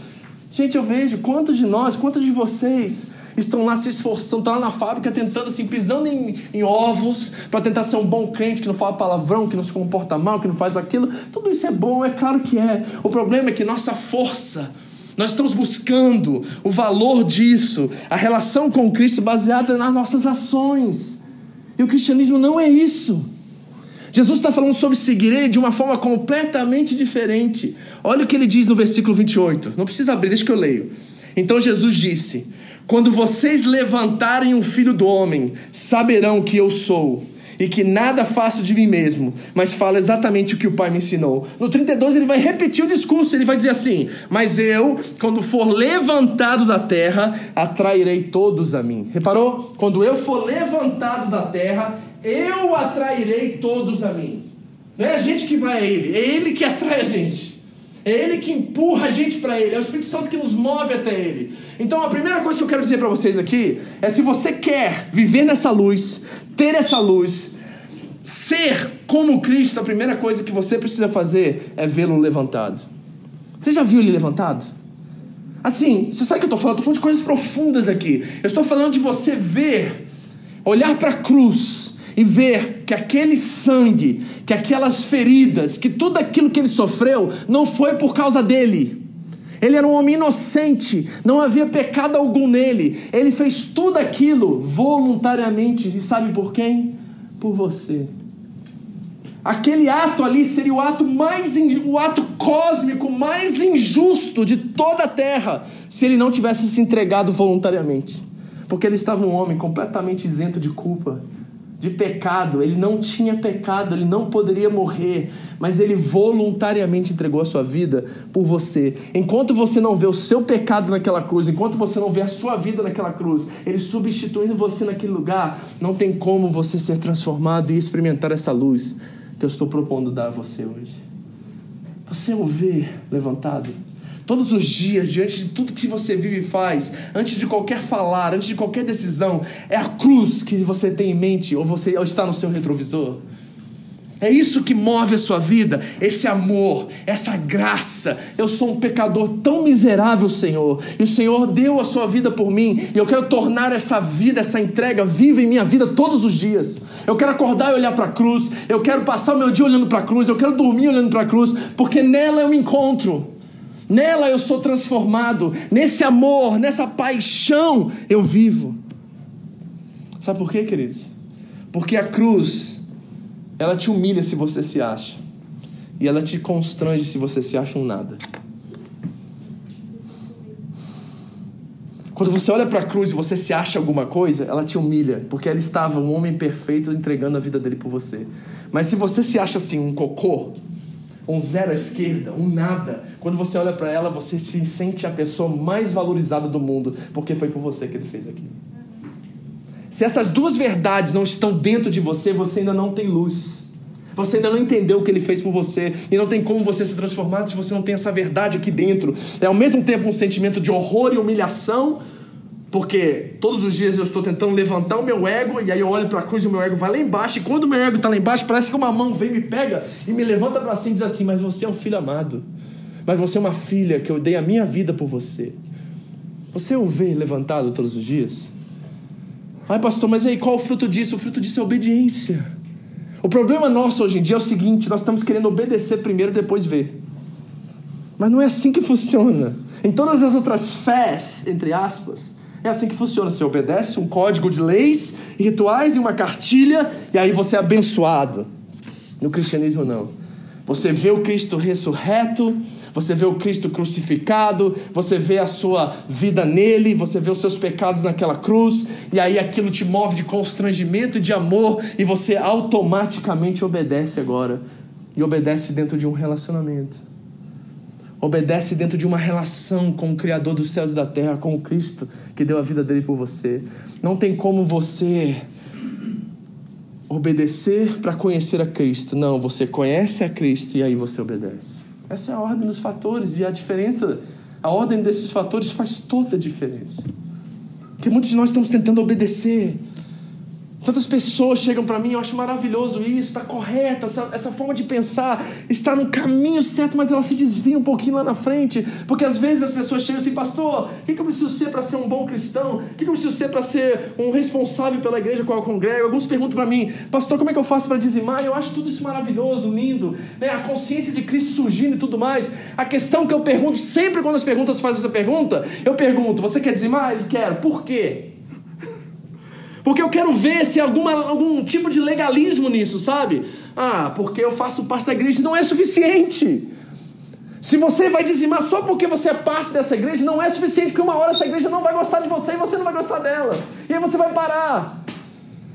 Gente, eu vejo quantos de nós, quantos de vocês estão lá se esforçando, estão lá na fábrica tentando, assim, pisando em, em ovos para tentar ser um bom crente que não fala palavrão, que não se comporta mal, que não faz aquilo. Tudo isso é bom, é claro que é. O problema é que nossa força, nós estamos buscando o valor disso, a relação com Cristo baseada nas nossas ações. E o cristianismo não é isso. Jesus está falando sobre seguir ele de uma forma completamente diferente. Olha o que ele diz no versículo 28. Não precisa abrir, deixa que eu leio. Então Jesus disse: quando vocês levantarem o filho do homem, saberão que eu sou e que nada faço de mim mesmo, mas falo exatamente o que o Pai me ensinou. No 32 ele vai repetir o discurso, ele vai dizer assim: Mas eu, quando for levantado da terra, atrairei todos a mim. Reparou? Quando eu for levantado da terra, eu atrairei todos a mim. Não é a gente que vai a ele, é ele que atrai a gente. É Ele que empurra a gente para Ele, é o Espírito Santo que nos move até Ele. Então a primeira coisa que eu quero dizer para vocês aqui é: se você quer viver nessa luz, ter essa luz, ser como Cristo, a primeira coisa que você precisa fazer é vê-lo levantado. Você já viu ele levantado? Assim, você sabe o que eu estou falando? Estou falando de coisas profundas aqui. Eu estou falando de você ver, olhar para a cruz e ver que aquele sangue, que aquelas feridas, que tudo aquilo que ele sofreu não foi por causa dele. Ele era um homem inocente, não havia pecado algum nele. Ele fez tudo aquilo voluntariamente. E sabe por quem? Por você. Aquele ato ali seria o ato mais o ato cósmico mais injusto de toda a terra, se ele não tivesse se entregado voluntariamente. Porque ele estava um homem completamente isento de culpa, de pecado, ele não tinha pecado, ele não poderia morrer, mas ele voluntariamente entregou a sua vida por você. Enquanto você não vê o seu pecado naquela cruz, enquanto você não vê a sua vida naquela cruz, ele substituindo você naquele lugar, não tem como você ser transformado e experimentar essa luz que eu estou propondo dar a você hoje. Você o vê levantado? Todos os dias, diante de tudo que você vive e faz, antes de qualquer falar, antes de qualquer decisão, é a cruz que você tem em mente ou você ou está no seu retrovisor? É isso que move a sua vida, esse amor, essa graça. Eu sou um pecador tão miserável, Senhor, e o Senhor deu a sua vida por mim, e eu quero tornar essa vida, essa entrega viva em minha vida todos os dias. Eu quero acordar e olhar para a cruz, eu quero passar o meu dia olhando para a cruz, eu quero dormir olhando para a cruz, porque nela eu me encontro. Nela eu sou transformado, nesse amor, nessa paixão eu vivo. Sabe por quê, queridos? Porque a cruz ela te humilha se você se acha. E ela te constrange se você se acha um nada. Quando você olha para a cruz e você se acha alguma coisa, ela te humilha, porque ela estava um homem perfeito entregando a vida dele por você. Mas se você se acha assim um cocô, um zero à esquerda, um nada, quando você olha para ela, você se sente a pessoa mais valorizada do mundo, porque foi por você que ele fez aquilo. Se essas duas verdades não estão dentro de você, você ainda não tem luz. Você ainda não entendeu o que ele fez por você e não tem como você ser transformado se você não tem essa verdade aqui dentro. É ao mesmo tempo um sentimento de horror e humilhação, porque todos os dias eu estou tentando levantar o meu ego e aí eu olho para a cruz e o meu ego vai lá embaixo. E quando o meu ego está lá embaixo, parece que uma mão vem, me pega e me levanta para cima e diz assim: Mas você é um filho amado. Mas você é uma filha que eu dei a minha vida por você. Você o vê levantado todos os dias? Ai, pastor, mas aí qual o fruto disso? O fruto disso é obediência. O problema nosso hoje em dia é o seguinte: nós estamos querendo obedecer primeiro depois ver. Mas não é assim que funciona. Em todas as outras fés, entre aspas, é assim que funciona. Você obedece um código de leis rituais e uma cartilha, e aí você é abençoado. No cristianismo, não. Você vê o Cristo ressurreto, você vê o Cristo crucificado, você vê a sua vida nele, você vê os seus pecados naquela cruz, e aí aquilo te move de constrangimento de amor, e você automaticamente obedece agora. E obedece dentro de um relacionamento. Obedece dentro de uma relação com o Criador dos céus e da terra, com o Cristo que deu a vida dele por você. Não tem como você obedecer para conhecer a Cristo. Não, você conhece a Cristo e aí você obedece. Essa é a ordem dos fatores e a diferença, a ordem desses fatores faz toda a diferença. Porque muitos de nós estamos tentando obedecer Tantas pessoas chegam para mim, eu acho maravilhoso isso, está correta, essa, essa forma de pensar está no caminho certo, mas ela se desvia um pouquinho lá na frente, porque às vezes as pessoas chegam assim, pastor, o que, que eu preciso ser para ser um bom cristão? O que, que eu preciso ser para ser um responsável pela igreja com a congrego? Alguns perguntam para mim, pastor, como é que eu faço para dizimar? Eu acho tudo isso maravilhoso, lindo, né? a consciência de Cristo surgindo e tudo mais. A questão que eu pergunto, sempre quando as perguntas fazem essa pergunta, eu pergunto, você quer dizimar? Ele quer, por quê? Porque eu quero ver se alguma, algum tipo de legalismo nisso, sabe? Ah, porque eu faço parte da igreja não é suficiente. Se você vai dizimar só porque você é parte dessa igreja, não é suficiente, porque uma hora essa igreja não vai gostar de você e você não vai gostar dela. E aí você vai parar.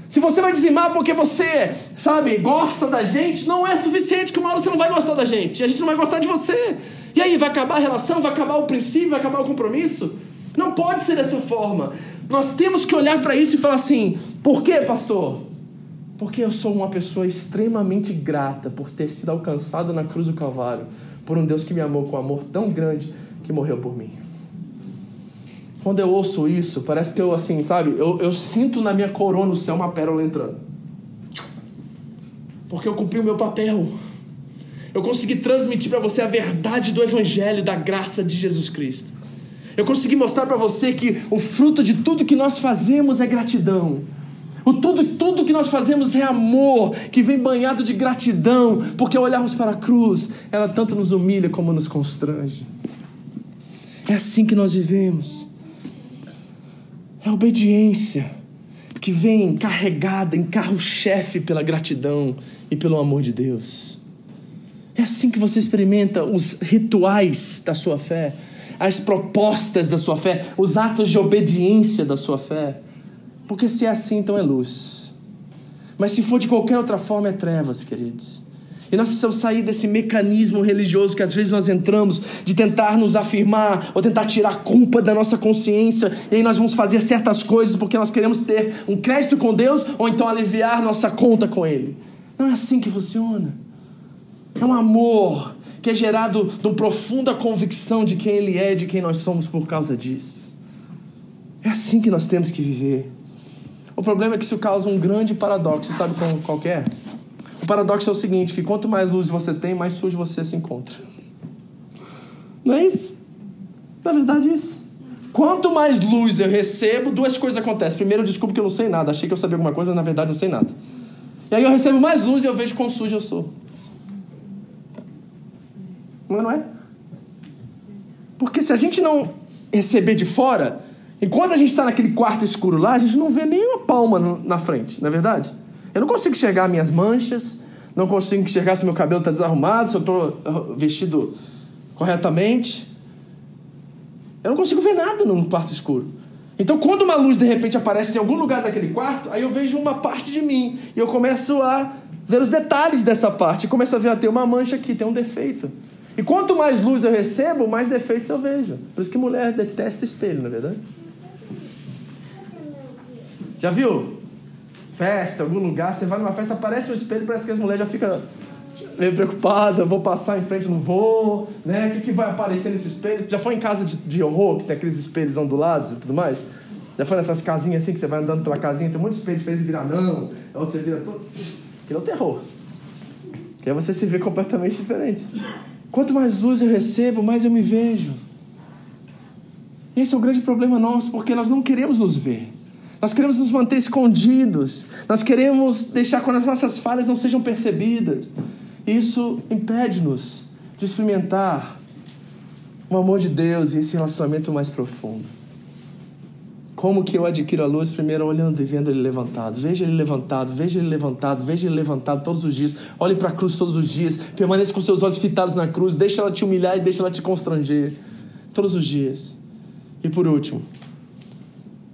Se você vai dizimar porque você, sabe, gosta da gente, não é suficiente, que uma hora você não vai gostar da gente. E a gente não vai gostar de você. E aí, vai acabar a relação, vai acabar o princípio, vai acabar o compromisso? Não pode ser dessa forma. Nós temos que olhar para isso e falar assim: por quê, pastor? Porque eu sou uma pessoa extremamente grata por ter sido alcançada na cruz do Calvário por um Deus que me amou com um amor tão grande que morreu por mim. Quando eu ouço isso, parece que eu, assim, sabe, eu, eu sinto na minha coroa no céu uma pérola entrando. porque eu cumpri o meu papel. Eu consegui transmitir para você a verdade do Evangelho, da graça de Jesus Cristo. Eu consegui mostrar para você que o fruto de tudo que nós fazemos é gratidão. O tudo, tudo que nós fazemos é amor, que vem banhado de gratidão, porque ao olharmos para a cruz, ela tanto nos humilha como nos constrange. É assim que nós vivemos. É obediência que vem carregada em carro-chefe pela gratidão e pelo amor de Deus. É assim que você experimenta os rituais da sua fé, as propostas da sua fé, os atos de obediência da sua fé. Porque se é assim, então é luz. Mas se for de qualquer outra forma, é trevas, queridos. E nós precisamos sair desse mecanismo religioso que às vezes nós entramos de tentar nos afirmar ou tentar tirar a culpa da nossa consciência. E aí nós vamos fazer certas coisas porque nós queremos ter um crédito com Deus ou então aliviar nossa conta com Ele. Não é assim que funciona. É um amor que é gerado de uma profunda convicção de quem Ele é, de quem nós somos por causa disso. É assim que nós temos que viver. O problema é que isso causa um grande paradoxo, sabe qual, é? O paradoxo é o seguinte, que quanto mais luz você tem, mais sujo você se encontra. Não é isso? Na verdade é isso. Quanto mais luz eu recebo, duas coisas acontecem. Primeiro, eu desculpo que eu não sei nada. Achei que eu sabia alguma coisa, mas na verdade não sei nada. E aí eu recebo mais luz e eu vejo quão sujo eu sou. Mas não é? Porque se a gente não receber de fora, Enquanto a gente está naquele quarto escuro lá, a gente não vê nenhuma palma no, na frente, não é verdade? Eu não consigo enxergar minhas manchas, não consigo enxergar se meu cabelo está desarrumado, se eu estou uh, vestido corretamente. Eu não consigo ver nada num quarto escuro. Então, quando uma luz de repente aparece em algum lugar daquele quarto, aí eu vejo uma parte de mim e eu começo a ver os detalhes dessa parte. E começo a ver, ah, tem uma mancha aqui, tem um defeito. E quanto mais luz eu recebo, mais defeitos eu vejo. Por isso que mulher detesta espelho, não é verdade? Já viu? Festa, algum lugar, você vai numa festa, aparece um espelho, parece que as mulheres já ficam meio preocupadas, vou passar em frente, não vou, né? O que, que vai aparecer nesse espelho? Já foi em casa de, de horror, que tem aqueles espelhos ondulados e tudo mais? Já foi nessas casinhas assim, que você vai andando pela casinha, tem um monte de espelho diferente, vira não, é outro você vira todo... Que é o terror. Que aí você se vê completamente diferente. Quanto mais luz eu recebo, mais eu me vejo. Esse é o grande problema nosso, porque nós não queremos nos ver. Nós queremos nos manter escondidos. Nós queremos deixar que as nossas falhas não sejam percebidas. Isso impede-nos de experimentar o amor de Deus e esse relacionamento mais profundo. Como que eu adquiro a luz? Primeiro olhando e vendo ele levantado. Veja ele levantado, veja ele levantado, veja ele levantado todos os dias. Olhe para a cruz todos os dias. Permaneça com seus olhos fitados na cruz. Deixa ela te humilhar e deixa ela te constranger. Todos os dias. E por último,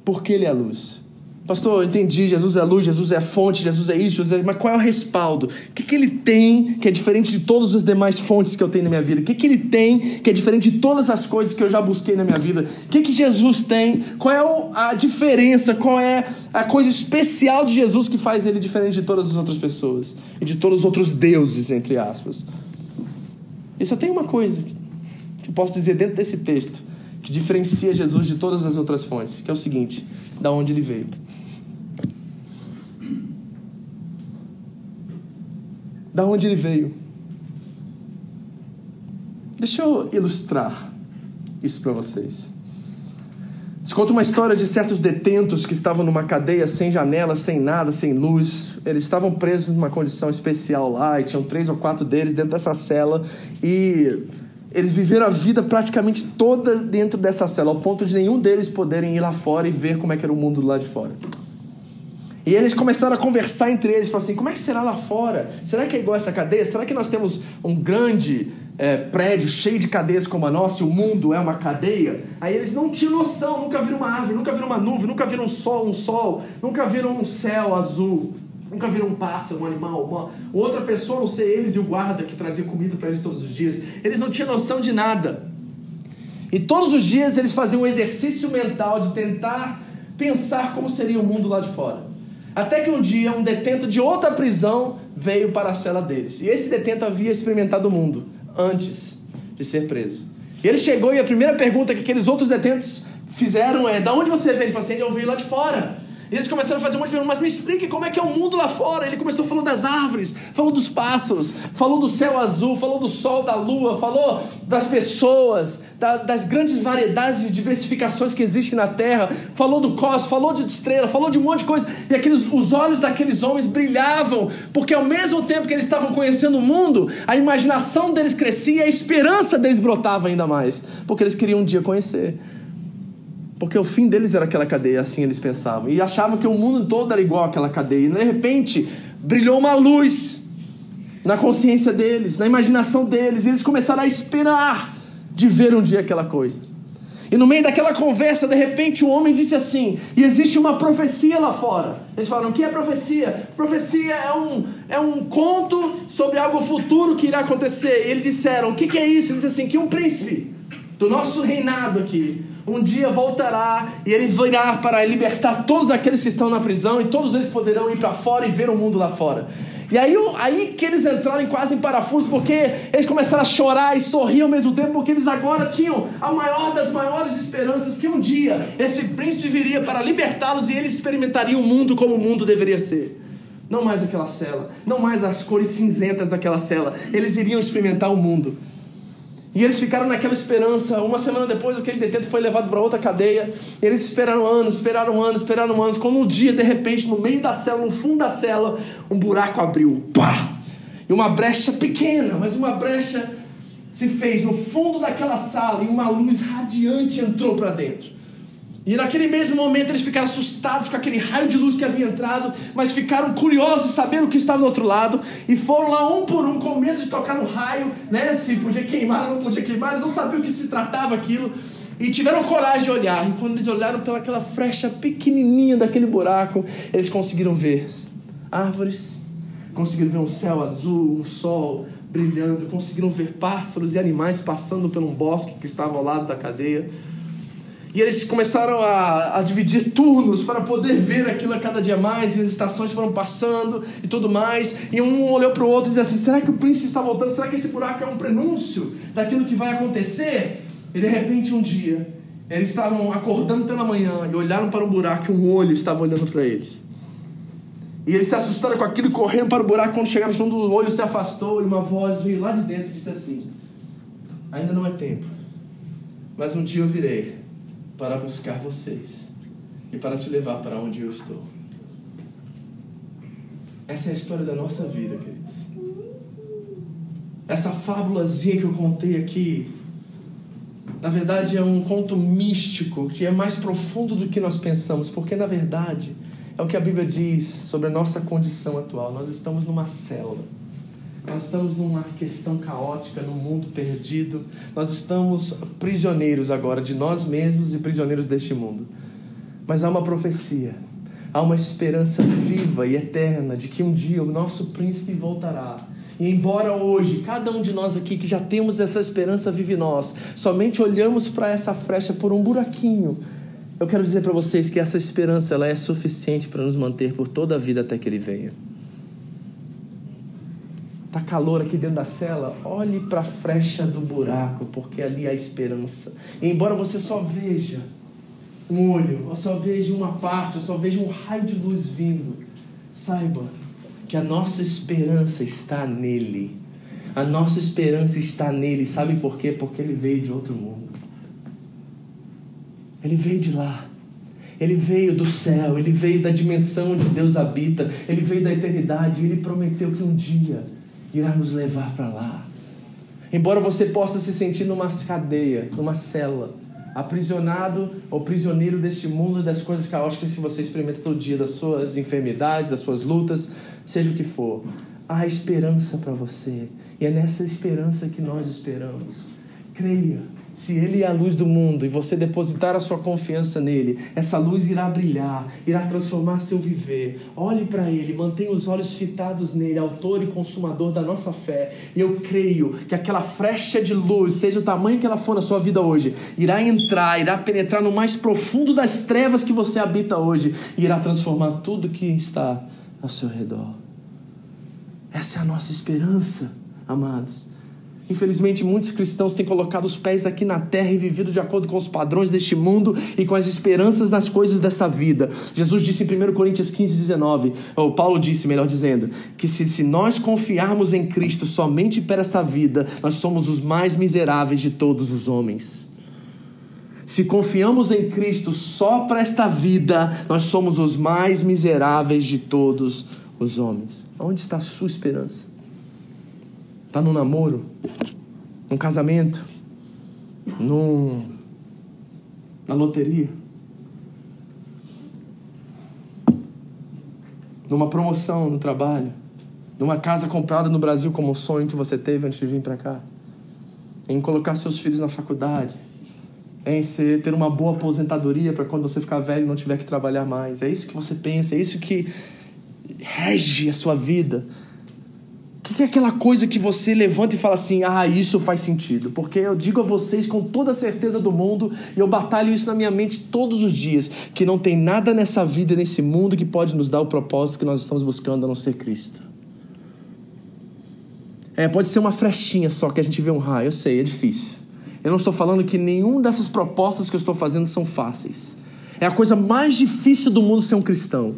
porque ele é a luz. Pastor, eu entendi, Jesus é luz, Jesus é fonte, Jesus é isso, Jesus é... mas qual é o respaldo? O que, que ele tem que é diferente de todas as demais fontes que eu tenho na minha vida? O que, que ele tem que é diferente de todas as coisas que eu já busquei na minha vida? O que, que Jesus tem? Qual é a diferença? Qual é a coisa especial de Jesus que faz ele diferente de todas as outras pessoas? E de todos os outros deuses, entre aspas? E só tem uma coisa que eu posso dizer dentro desse texto que diferencia Jesus de todas as outras fontes, que é o seguinte: da onde ele veio. Da onde ele veio. Deixa eu ilustrar isso para vocês. Se conta uma história de certos detentos que estavam numa cadeia sem janela, sem nada, sem luz. Eles estavam presos numa condição especial lá e tinham três ou quatro deles dentro dessa cela e eles viveram a vida praticamente toda dentro dessa cela, ao ponto de nenhum deles poderem ir lá fora e ver como é que era o mundo lá de fora. E eles começaram a conversar entre eles, falaram assim: como é que será lá fora? Será que é igual essa cadeia? Será que nós temos um grande é, prédio cheio de cadeias como a nossa e o mundo é uma cadeia? Aí eles não tinham noção, nunca viram uma árvore, nunca viram uma nuvem, nunca viram um sol, um sol, nunca viram um céu azul. Nunca viram um pássaro, um animal, uma outra pessoa, não sei eles e o guarda que trazia comida para eles todos os dias. Eles não tinham noção de nada. E todos os dias eles faziam um exercício mental de tentar pensar como seria o mundo lá de fora. Até que um dia um detento de outra prisão veio para a cela deles. E esse detento havia experimentado o mundo antes de ser preso. E ele chegou e a primeira pergunta que aqueles outros detentos fizeram é: "Da onde você veio?" Ele falou assim: "Eu vim lá de fora." E eles começaram a fazer um monte de perguntas, mas me explique como é que é o mundo lá fora. Ele começou falando das árvores, falou dos pássaros, falou do céu azul, falou do sol, da lua, falou das pessoas, da, das grandes variedades e diversificações que existem na Terra, falou do cosmos, falou de estrela, falou de um monte de coisa. E aqueles, os olhos daqueles homens brilhavam, porque ao mesmo tempo que eles estavam conhecendo o mundo, a imaginação deles crescia a esperança deles brotava ainda mais, porque eles queriam um dia conhecer. Porque o fim deles era aquela cadeia, assim eles pensavam. E achavam que o mundo todo era igual àquela cadeia. E de repente, brilhou uma luz na consciência deles, na imaginação deles. E eles começaram a esperar de ver um dia aquela coisa. E no meio daquela conversa, de repente, o homem disse assim: E existe uma profecia lá fora. Eles falaram: O que é profecia? Profecia é um, é um conto sobre algo futuro que irá acontecer. E eles disseram: O que, que é isso? Ele disse assim: Que um príncipe do nosso reinado aqui um dia voltará e ele virá para libertar todos aqueles que estão na prisão e todos eles poderão ir para fora e ver o mundo lá fora. E aí, aí que eles entraram quase em parafuso, porque eles começaram a chorar e sorrir ao mesmo tempo, porque eles agora tinham a maior das maiores esperanças que um dia esse príncipe viria para libertá-los e eles experimentariam o mundo como o mundo deveria ser. Não mais aquela cela, não mais as cores cinzentas daquela cela. Eles iriam experimentar o mundo. E eles ficaram naquela esperança. Uma semana depois, aquele detento foi levado para outra cadeia. Eles esperaram anos, esperaram anos, esperaram anos. Quando um dia, de repente, no meio da cela, no fundo da cela, um buraco abriu. Pá! E uma brecha pequena, mas uma brecha se fez no fundo daquela sala e uma luz radiante entrou para dentro. E naquele mesmo momento eles ficaram assustados com aquele raio de luz que havia entrado, mas ficaram curiosos de saber o que estava do outro lado e foram lá um por um com medo de tocar no raio, né? Se podia queimar, não podia queimar, eles não sabiam o que se tratava aquilo e tiveram coragem de olhar. E quando eles olharam pelaquela frecha pequenininha daquele buraco, eles conseguiram ver árvores, conseguiram ver um céu azul, um sol brilhando, conseguiram ver pássaros e animais passando por um bosque que estava ao lado da cadeia. E eles começaram a, a, dividir turnos para poder ver aquilo a cada dia mais, e as estações foram passando e tudo mais. E um olhou para o outro e disse assim: será que o príncipe está voltando? Será que esse buraco é um prenúncio daquilo que vai acontecer? E de repente, um dia, eles estavam acordando pela manhã e olharam para um buraco e um olho estava olhando para eles. E eles se assustaram com aquilo e correram para o buraco. Quando chegaram junto, o olho se afastou e uma voz veio lá de dentro e disse assim: Ainda não é tempo, mas um dia eu virei para buscar vocês e para te levar para onde eu estou. Essa é a história da nossa vida, queridos. Essa fábulazinha que eu contei aqui, na verdade é um conto místico que é mais profundo do que nós pensamos, porque na verdade é o que a Bíblia diz sobre a nossa condição atual. Nós estamos numa célula. Nós estamos numa questão caótica, num mundo perdido. Nós estamos prisioneiros agora de nós mesmos e prisioneiros deste mundo. Mas há uma profecia, há uma esperança viva e eterna de que um dia o nosso príncipe voltará. E embora hoje, cada um de nós aqui que já temos essa esperança vive em nós, somente olhamos para essa frecha por um buraquinho, eu quero dizer para vocês que essa esperança ela é suficiente para nos manter por toda a vida até que ele venha. Tá calor aqui dentro da cela? Olhe para a frecha do buraco, porque ali há esperança. E embora você só veja um olho, ou só veja uma parte, ou só veja um raio de luz vindo, saiba que a nossa esperança está nele. A nossa esperança está nele. Sabe por quê? Porque ele veio de outro mundo. Ele veio de lá. Ele veio do céu, ele veio da dimensão onde Deus habita, ele veio da eternidade ele prometeu que um dia irá nos levar para lá. Embora você possa se sentir numa cadeia, numa cela, aprisionado ou prisioneiro deste mundo das coisas caóticas que você experimenta todo dia, das suas enfermidades, das suas lutas, seja o que for, há esperança para você. E é nessa esperança que nós esperamos. Creia se Ele é a luz do mundo e você depositar a sua confiança nele, essa luz irá brilhar, irá transformar seu viver. Olhe para Ele, mantenha os olhos fitados nele, autor e consumador da nossa fé. E eu creio que aquela frecha de luz, seja o tamanho que ela for na sua vida hoje, irá entrar, irá penetrar no mais profundo das trevas que você habita hoje e irá transformar tudo que está ao seu redor. Essa é a nossa esperança, amados. Infelizmente, muitos cristãos têm colocado os pés aqui na terra e vivido de acordo com os padrões deste mundo e com as esperanças nas coisas dessa vida. Jesus disse em 1 Coríntios 15, 19, ou Paulo disse, melhor dizendo, que se, se nós confiarmos em Cristo somente para essa vida, nós somos os mais miseráveis de todos os homens. Se confiamos em Cristo só para esta vida, nós somos os mais miseráveis de todos os homens. Onde está a sua esperança? Está no namoro? Num casamento? Num... Na loteria? Numa promoção no trabalho? Numa casa comprada no Brasil como um sonho que você teve antes de vir para cá? Em colocar seus filhos na faculdade? Em ser, ter uma boa aposentadoria para quando você ficar velho não tiver que trabalhar mais? É isso que você pensa? É isso que rege a sua vida? O que é aquela coisa que você levanta e fala assim: ah, isso faz sentido? Porque eu digo a vocês com toda a certeza do mundo, e eu batalho isso na minha mente todos os dias, que não tem nada nessa vida nesse mundo que pode nos dar o propósito que nós estamos buscando a não ser Cristo. É, pode ser uma frechinha só que a gente vê um raio, eu sei, é difícil. Eu não estou falando que nenhuma dessas propostas que eu estou fazendo são fáceis. É a coisa mais difícil do mundo ser um cristão.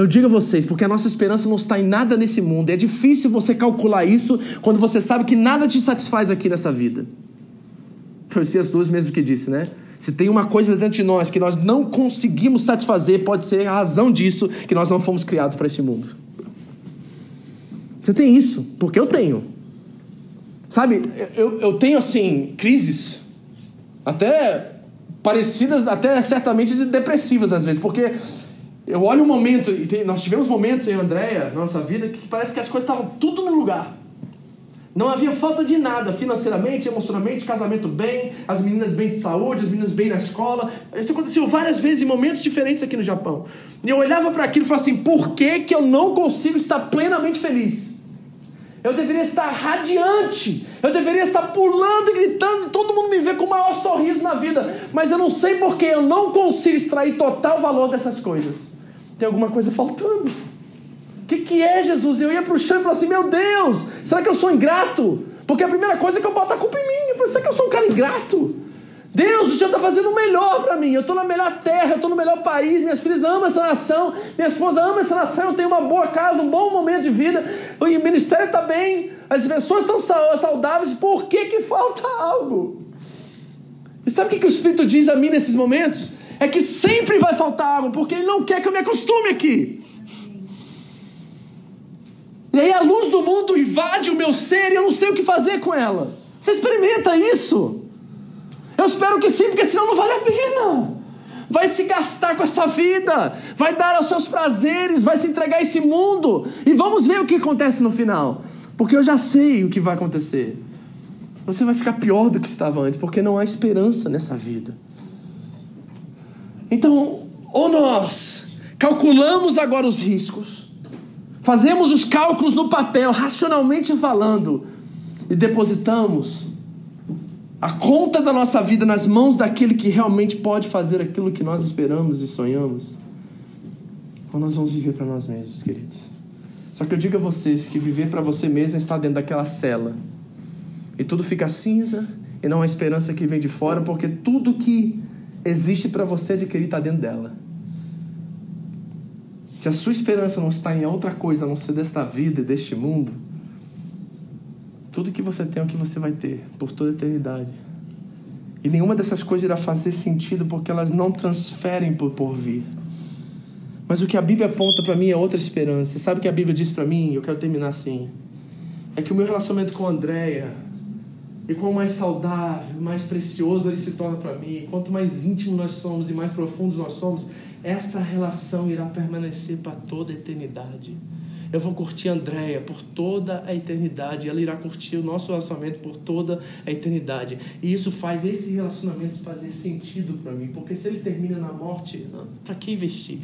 Eu digo a vocês, porque a nossa esperança não está em nada nesse mundo. É difícil você calcular isso quando você sabe que nada te satisfaz aqui nessa vida. Foi as duas mesmo que disse, né? Se tem uma coisa dentro de nós que nós não conseguimos satisfazer, pode ser a razão disso que nós não fomos criados para esse mundo. Você tem isso, porque eu tenho. Sabe, eu, eu tenho assim, crises, até parecidas, até certamente depressivas às vezes, porque eu olho um momento, e nós tivemos momentos em Andréia, na nossa vida, que parece que as coisas estavam tudo no lugar. Não havia falta de nada, financeiramente, emocionalmente, casamento bem, as meninas bem de saúde, as meninas bem na escola. Isso aconteceu várias vezes em momentos diferentes aqui no Japão. E eu olhava para aquilo e falava assim: por que, que eu não consigo estar plenamente feliz? Eu deveria estar radiante, eu deveria estar pulando e gritando, todo mundo me vê com o maior sorriso na vida, mas eu não sei por que eu não consigo extrair total valor dessas coisas tem alguma coisa faltando. O que, que é, Jesus? Eu ia para o chão e falava assim: Meu Deus, será que eu sou ingrato? Porque a primeira coisa é que eu boto a culpa em mim. Eu falei: Será que eu sou um cara ingrato? Deus, o Senhor está fazendo o melhor para mim. Eu estou na melhor terra, eu estou no melhor país. Minhas filhas amam essa nação, minha esposa ama essa nação. Eu tenho uma boa casa, um bom momento de vida. O ministério está bem, as pessoas estão saudáveis. Por que, que falta algo? E sabe o que, que o Espírito diz a mim nesses momentos? É que sempre vai faltar água, porque Ele não quer que eu me acostume aqui. E aí a luz do mundo invade o meu ser e eu não sei o que fazer com ela. Você experimenta isso? Eu espero que sim, porque senão não vale a pena. Vai se gastar com essa vida, vai dar aos seus prazeres, vai se entregar a esse mundo. E vamos ver o que acontece no final. Porque eu já sei o que vai acontecer. Você vai ficar pior do que estava antes, porque não há esperança nessa vida. Então, ou nós calculamos agora os riscos, fazemos os cálculos no papel, racionalmente falando, e depositamos a conta da nossa vida nas mãos daquele que realmente pode fazer aquilo que nós esperamos e sonhamos, ou nós vamos viver para nós mesmos, queridos. Só que eu digo a vocês que viver para você mesmo está dentro daquela cela. E tudo fica cinza e não há esperança que vem de fora, porque tudo que existe para você adquirir está dentro dela. Se a sua esperança não está em outra coisa a não ser desta vida e deste mundo, tudo que você tem é o que você vai ter por toda a eternidade. E nenhuma dessas coisas irá fazer sentido porque elas não transferem por porvir. Mas o que a Bíblia aponta para mim é outra esperança. Sabe o que a Bíblia diz para mim? Eu quero terminar assim. É que o meu relacionamento com a Andrea e quanto mais saudável, mais precioso ele se torna para mim, quanto mais íntimo nós somos e mais profundos nós somos, essa relação irá permanecer para toda a eternidade. Eu vou curtir a Andréia por toda a eternidade. Ela irá curtir o nosso relacionamento por toda a eternidade. E isso faz esse relacionamento fazer sentido para mim. Porque se ele termina na morte, para que investir?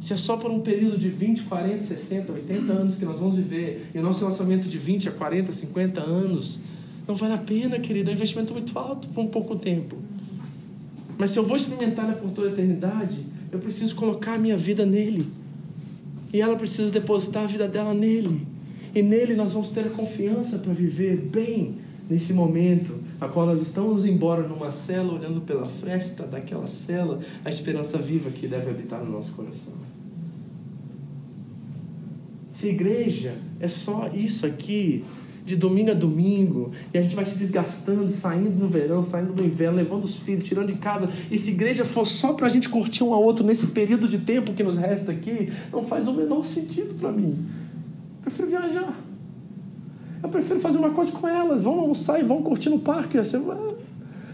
Se é só por um período de 20, 40, 60, 80 anos que nós vamos viver, e o nosso relacionamento de 20 a 40, 50 anos, não vale a pena, querido. É um investimento muito alto por um pouco tempo. Mas se eu vou experimentar por toda a eternidade, eu preciso colocar a minha vida nele. E ela precisa depositar a vida dela nele. E nele nós vamos ter a confiança para viver bem nesse momento, a qual nós estamos embora numa cela, olhando pela fresta daquela cela, a esperança viva que deve habitar no nosso coração. Se igreja é só isso aqui, de domingo a domingo, e a gente vai se desgastando, saindo no verão, saindo no inverno, levando os filhos, tirando de casa. E se igreja for só para a gente curtir um ao outro nesse período de tempo que nos resta aqui, não faz o menor sentido para mim. Eu prefiro viajar. Eu prefiro fazer uma coisa com elas. Vamos almoçar e vamos curtir no parque. Você vai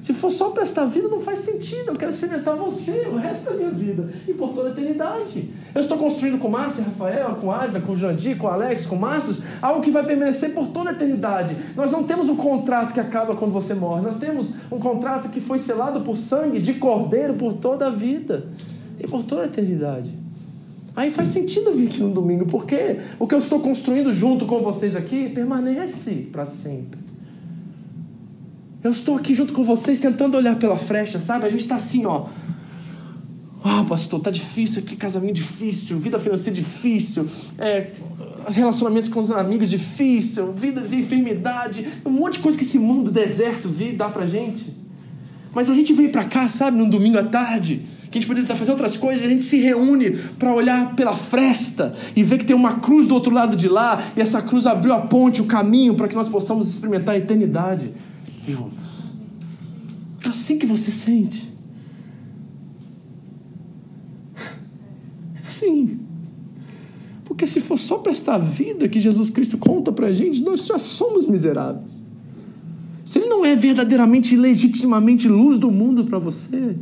se for só para esta vida, não faz sentido. Eu quero experimentar você o resto da minha vida e por toda a eternidade. Eu estou construindo com Márcia, Rafael, com Asla, com Jandir, com Alex, com Márcio, algo que vai permanecer por toda a eternidade. Nós não temos um contrato que acaba quando você morre. Nós temos um contrato que foi selado por sangue de cordeiro por toda a vida e por toda a eternidade. Aí faz sentido vir aqui no domingo, porque o que eu estou construindo junto com vocês aqui permanece para sempre. Eu estou aqui junto com vocês tentando olhar pela frecha, sabe? A gente está assim, ó. Ah, pastor, tá difícil aqui, casamento difícil, vida financeira difícil, é, relacionamentos com os amigos difícil, vida de enfermidade, um monte de coisa que esse mundo deserto dá pra gente. Mas a gente vem pra cá, sabe, num domingo à tarde, que a gente poderia estar fazendo outras coisas, a gente se reúne para olhar pela fresta e ver que tem uma cruz do outro lado de lá, e essa cruz abriu a ponte, o caminho para que nós possamos experimentar a eternidade juntos. É assim que você sente. Assim. Porque se for só para esta vida que Jesus Cristo conta para a gente, nós já somos miseráveis. Se Ele não é verdadeiramente e legitimamente luz do mundo para você,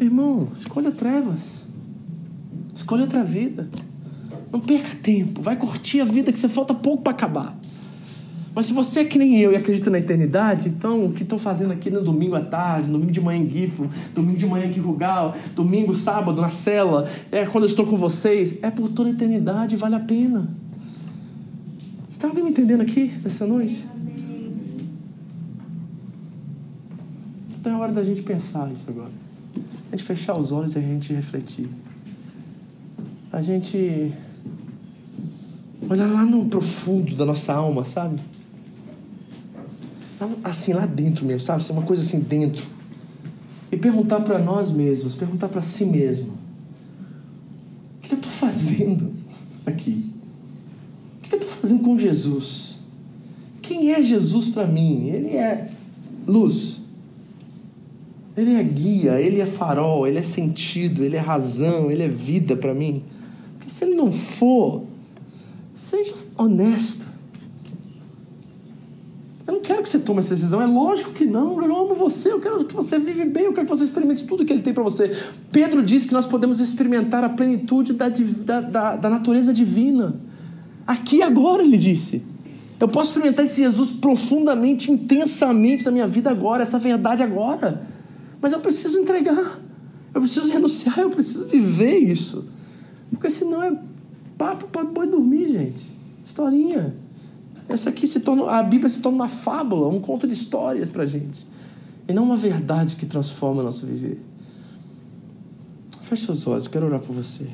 irmão, escolha trevas. Escolha outra vida. Não perca tempo. Vai curtir a vida que você falta pouco para acabar. Mas se você é que nem eu e acredita na eternidade, então o que estou fazendo aqui no domingo à tarde, domingo de manhã em Gifo, domingo de manhã em Rugal, domingo, sábado na cela, é quando eu estou com vocês, é por toda a eternidade, vale a pena. Está alguém me entendendo aqui nessa noite? Então é hora da gente pensar isso agora. A gente fechar os olhos e a gente refletir. A gente olhar lá no profundo da nossa alma, sabe? Assim, lá dentro mesmo, sabe? Ser uma coisa assim dentro. E perguntar para nós mesmos, perguntar para si mesmo: o que eu estou fazendo aqui? O que eu estou fazendo com Jesus? Quem é Jesus para mim? Ele é luz. Ele é guia, ele é farol, ele é sentido, ele é razão, ele é vida para mim. Porque se ele não for, seja honesto. Quero que você tome essa decisão. É lógico que não. Eu amo você. Eu quero que você vive bem. Eu quero que você experimente tudo que Ele tem para você. Pedro diz que nós podemos experimentar a plenitude da, da, da, da natureza divina. Aqui agora, ele disse. Eu posso experimentar esse Jesus profundamente, intensamente na minha vida agora, essa verdade agora. Mas eu preciso entregar. Eu preciso renunciar. Eu preciso viver isso. Porque senão é papo para boi dormir, gente. Historinha. Essa aqui se torna, a Bíblia se torna uma fábula, um conto de histórias para gente. E não uma verdade que transforma o nosso viver. Feche seus olhos, quero orar por você.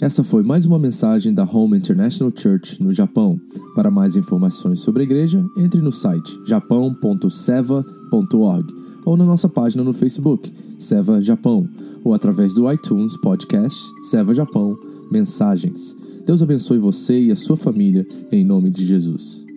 Essa foi mais uma mensagem da Home International Church no Japão. Para mais informações sobre a igreja, entre no site japão.seva.org ou na nossa página no Facebook, Seva Japão ou através do iTunes Podcast Serva Japão Mensagens. Deus abençoe você e a sua família, em nome de Jesus.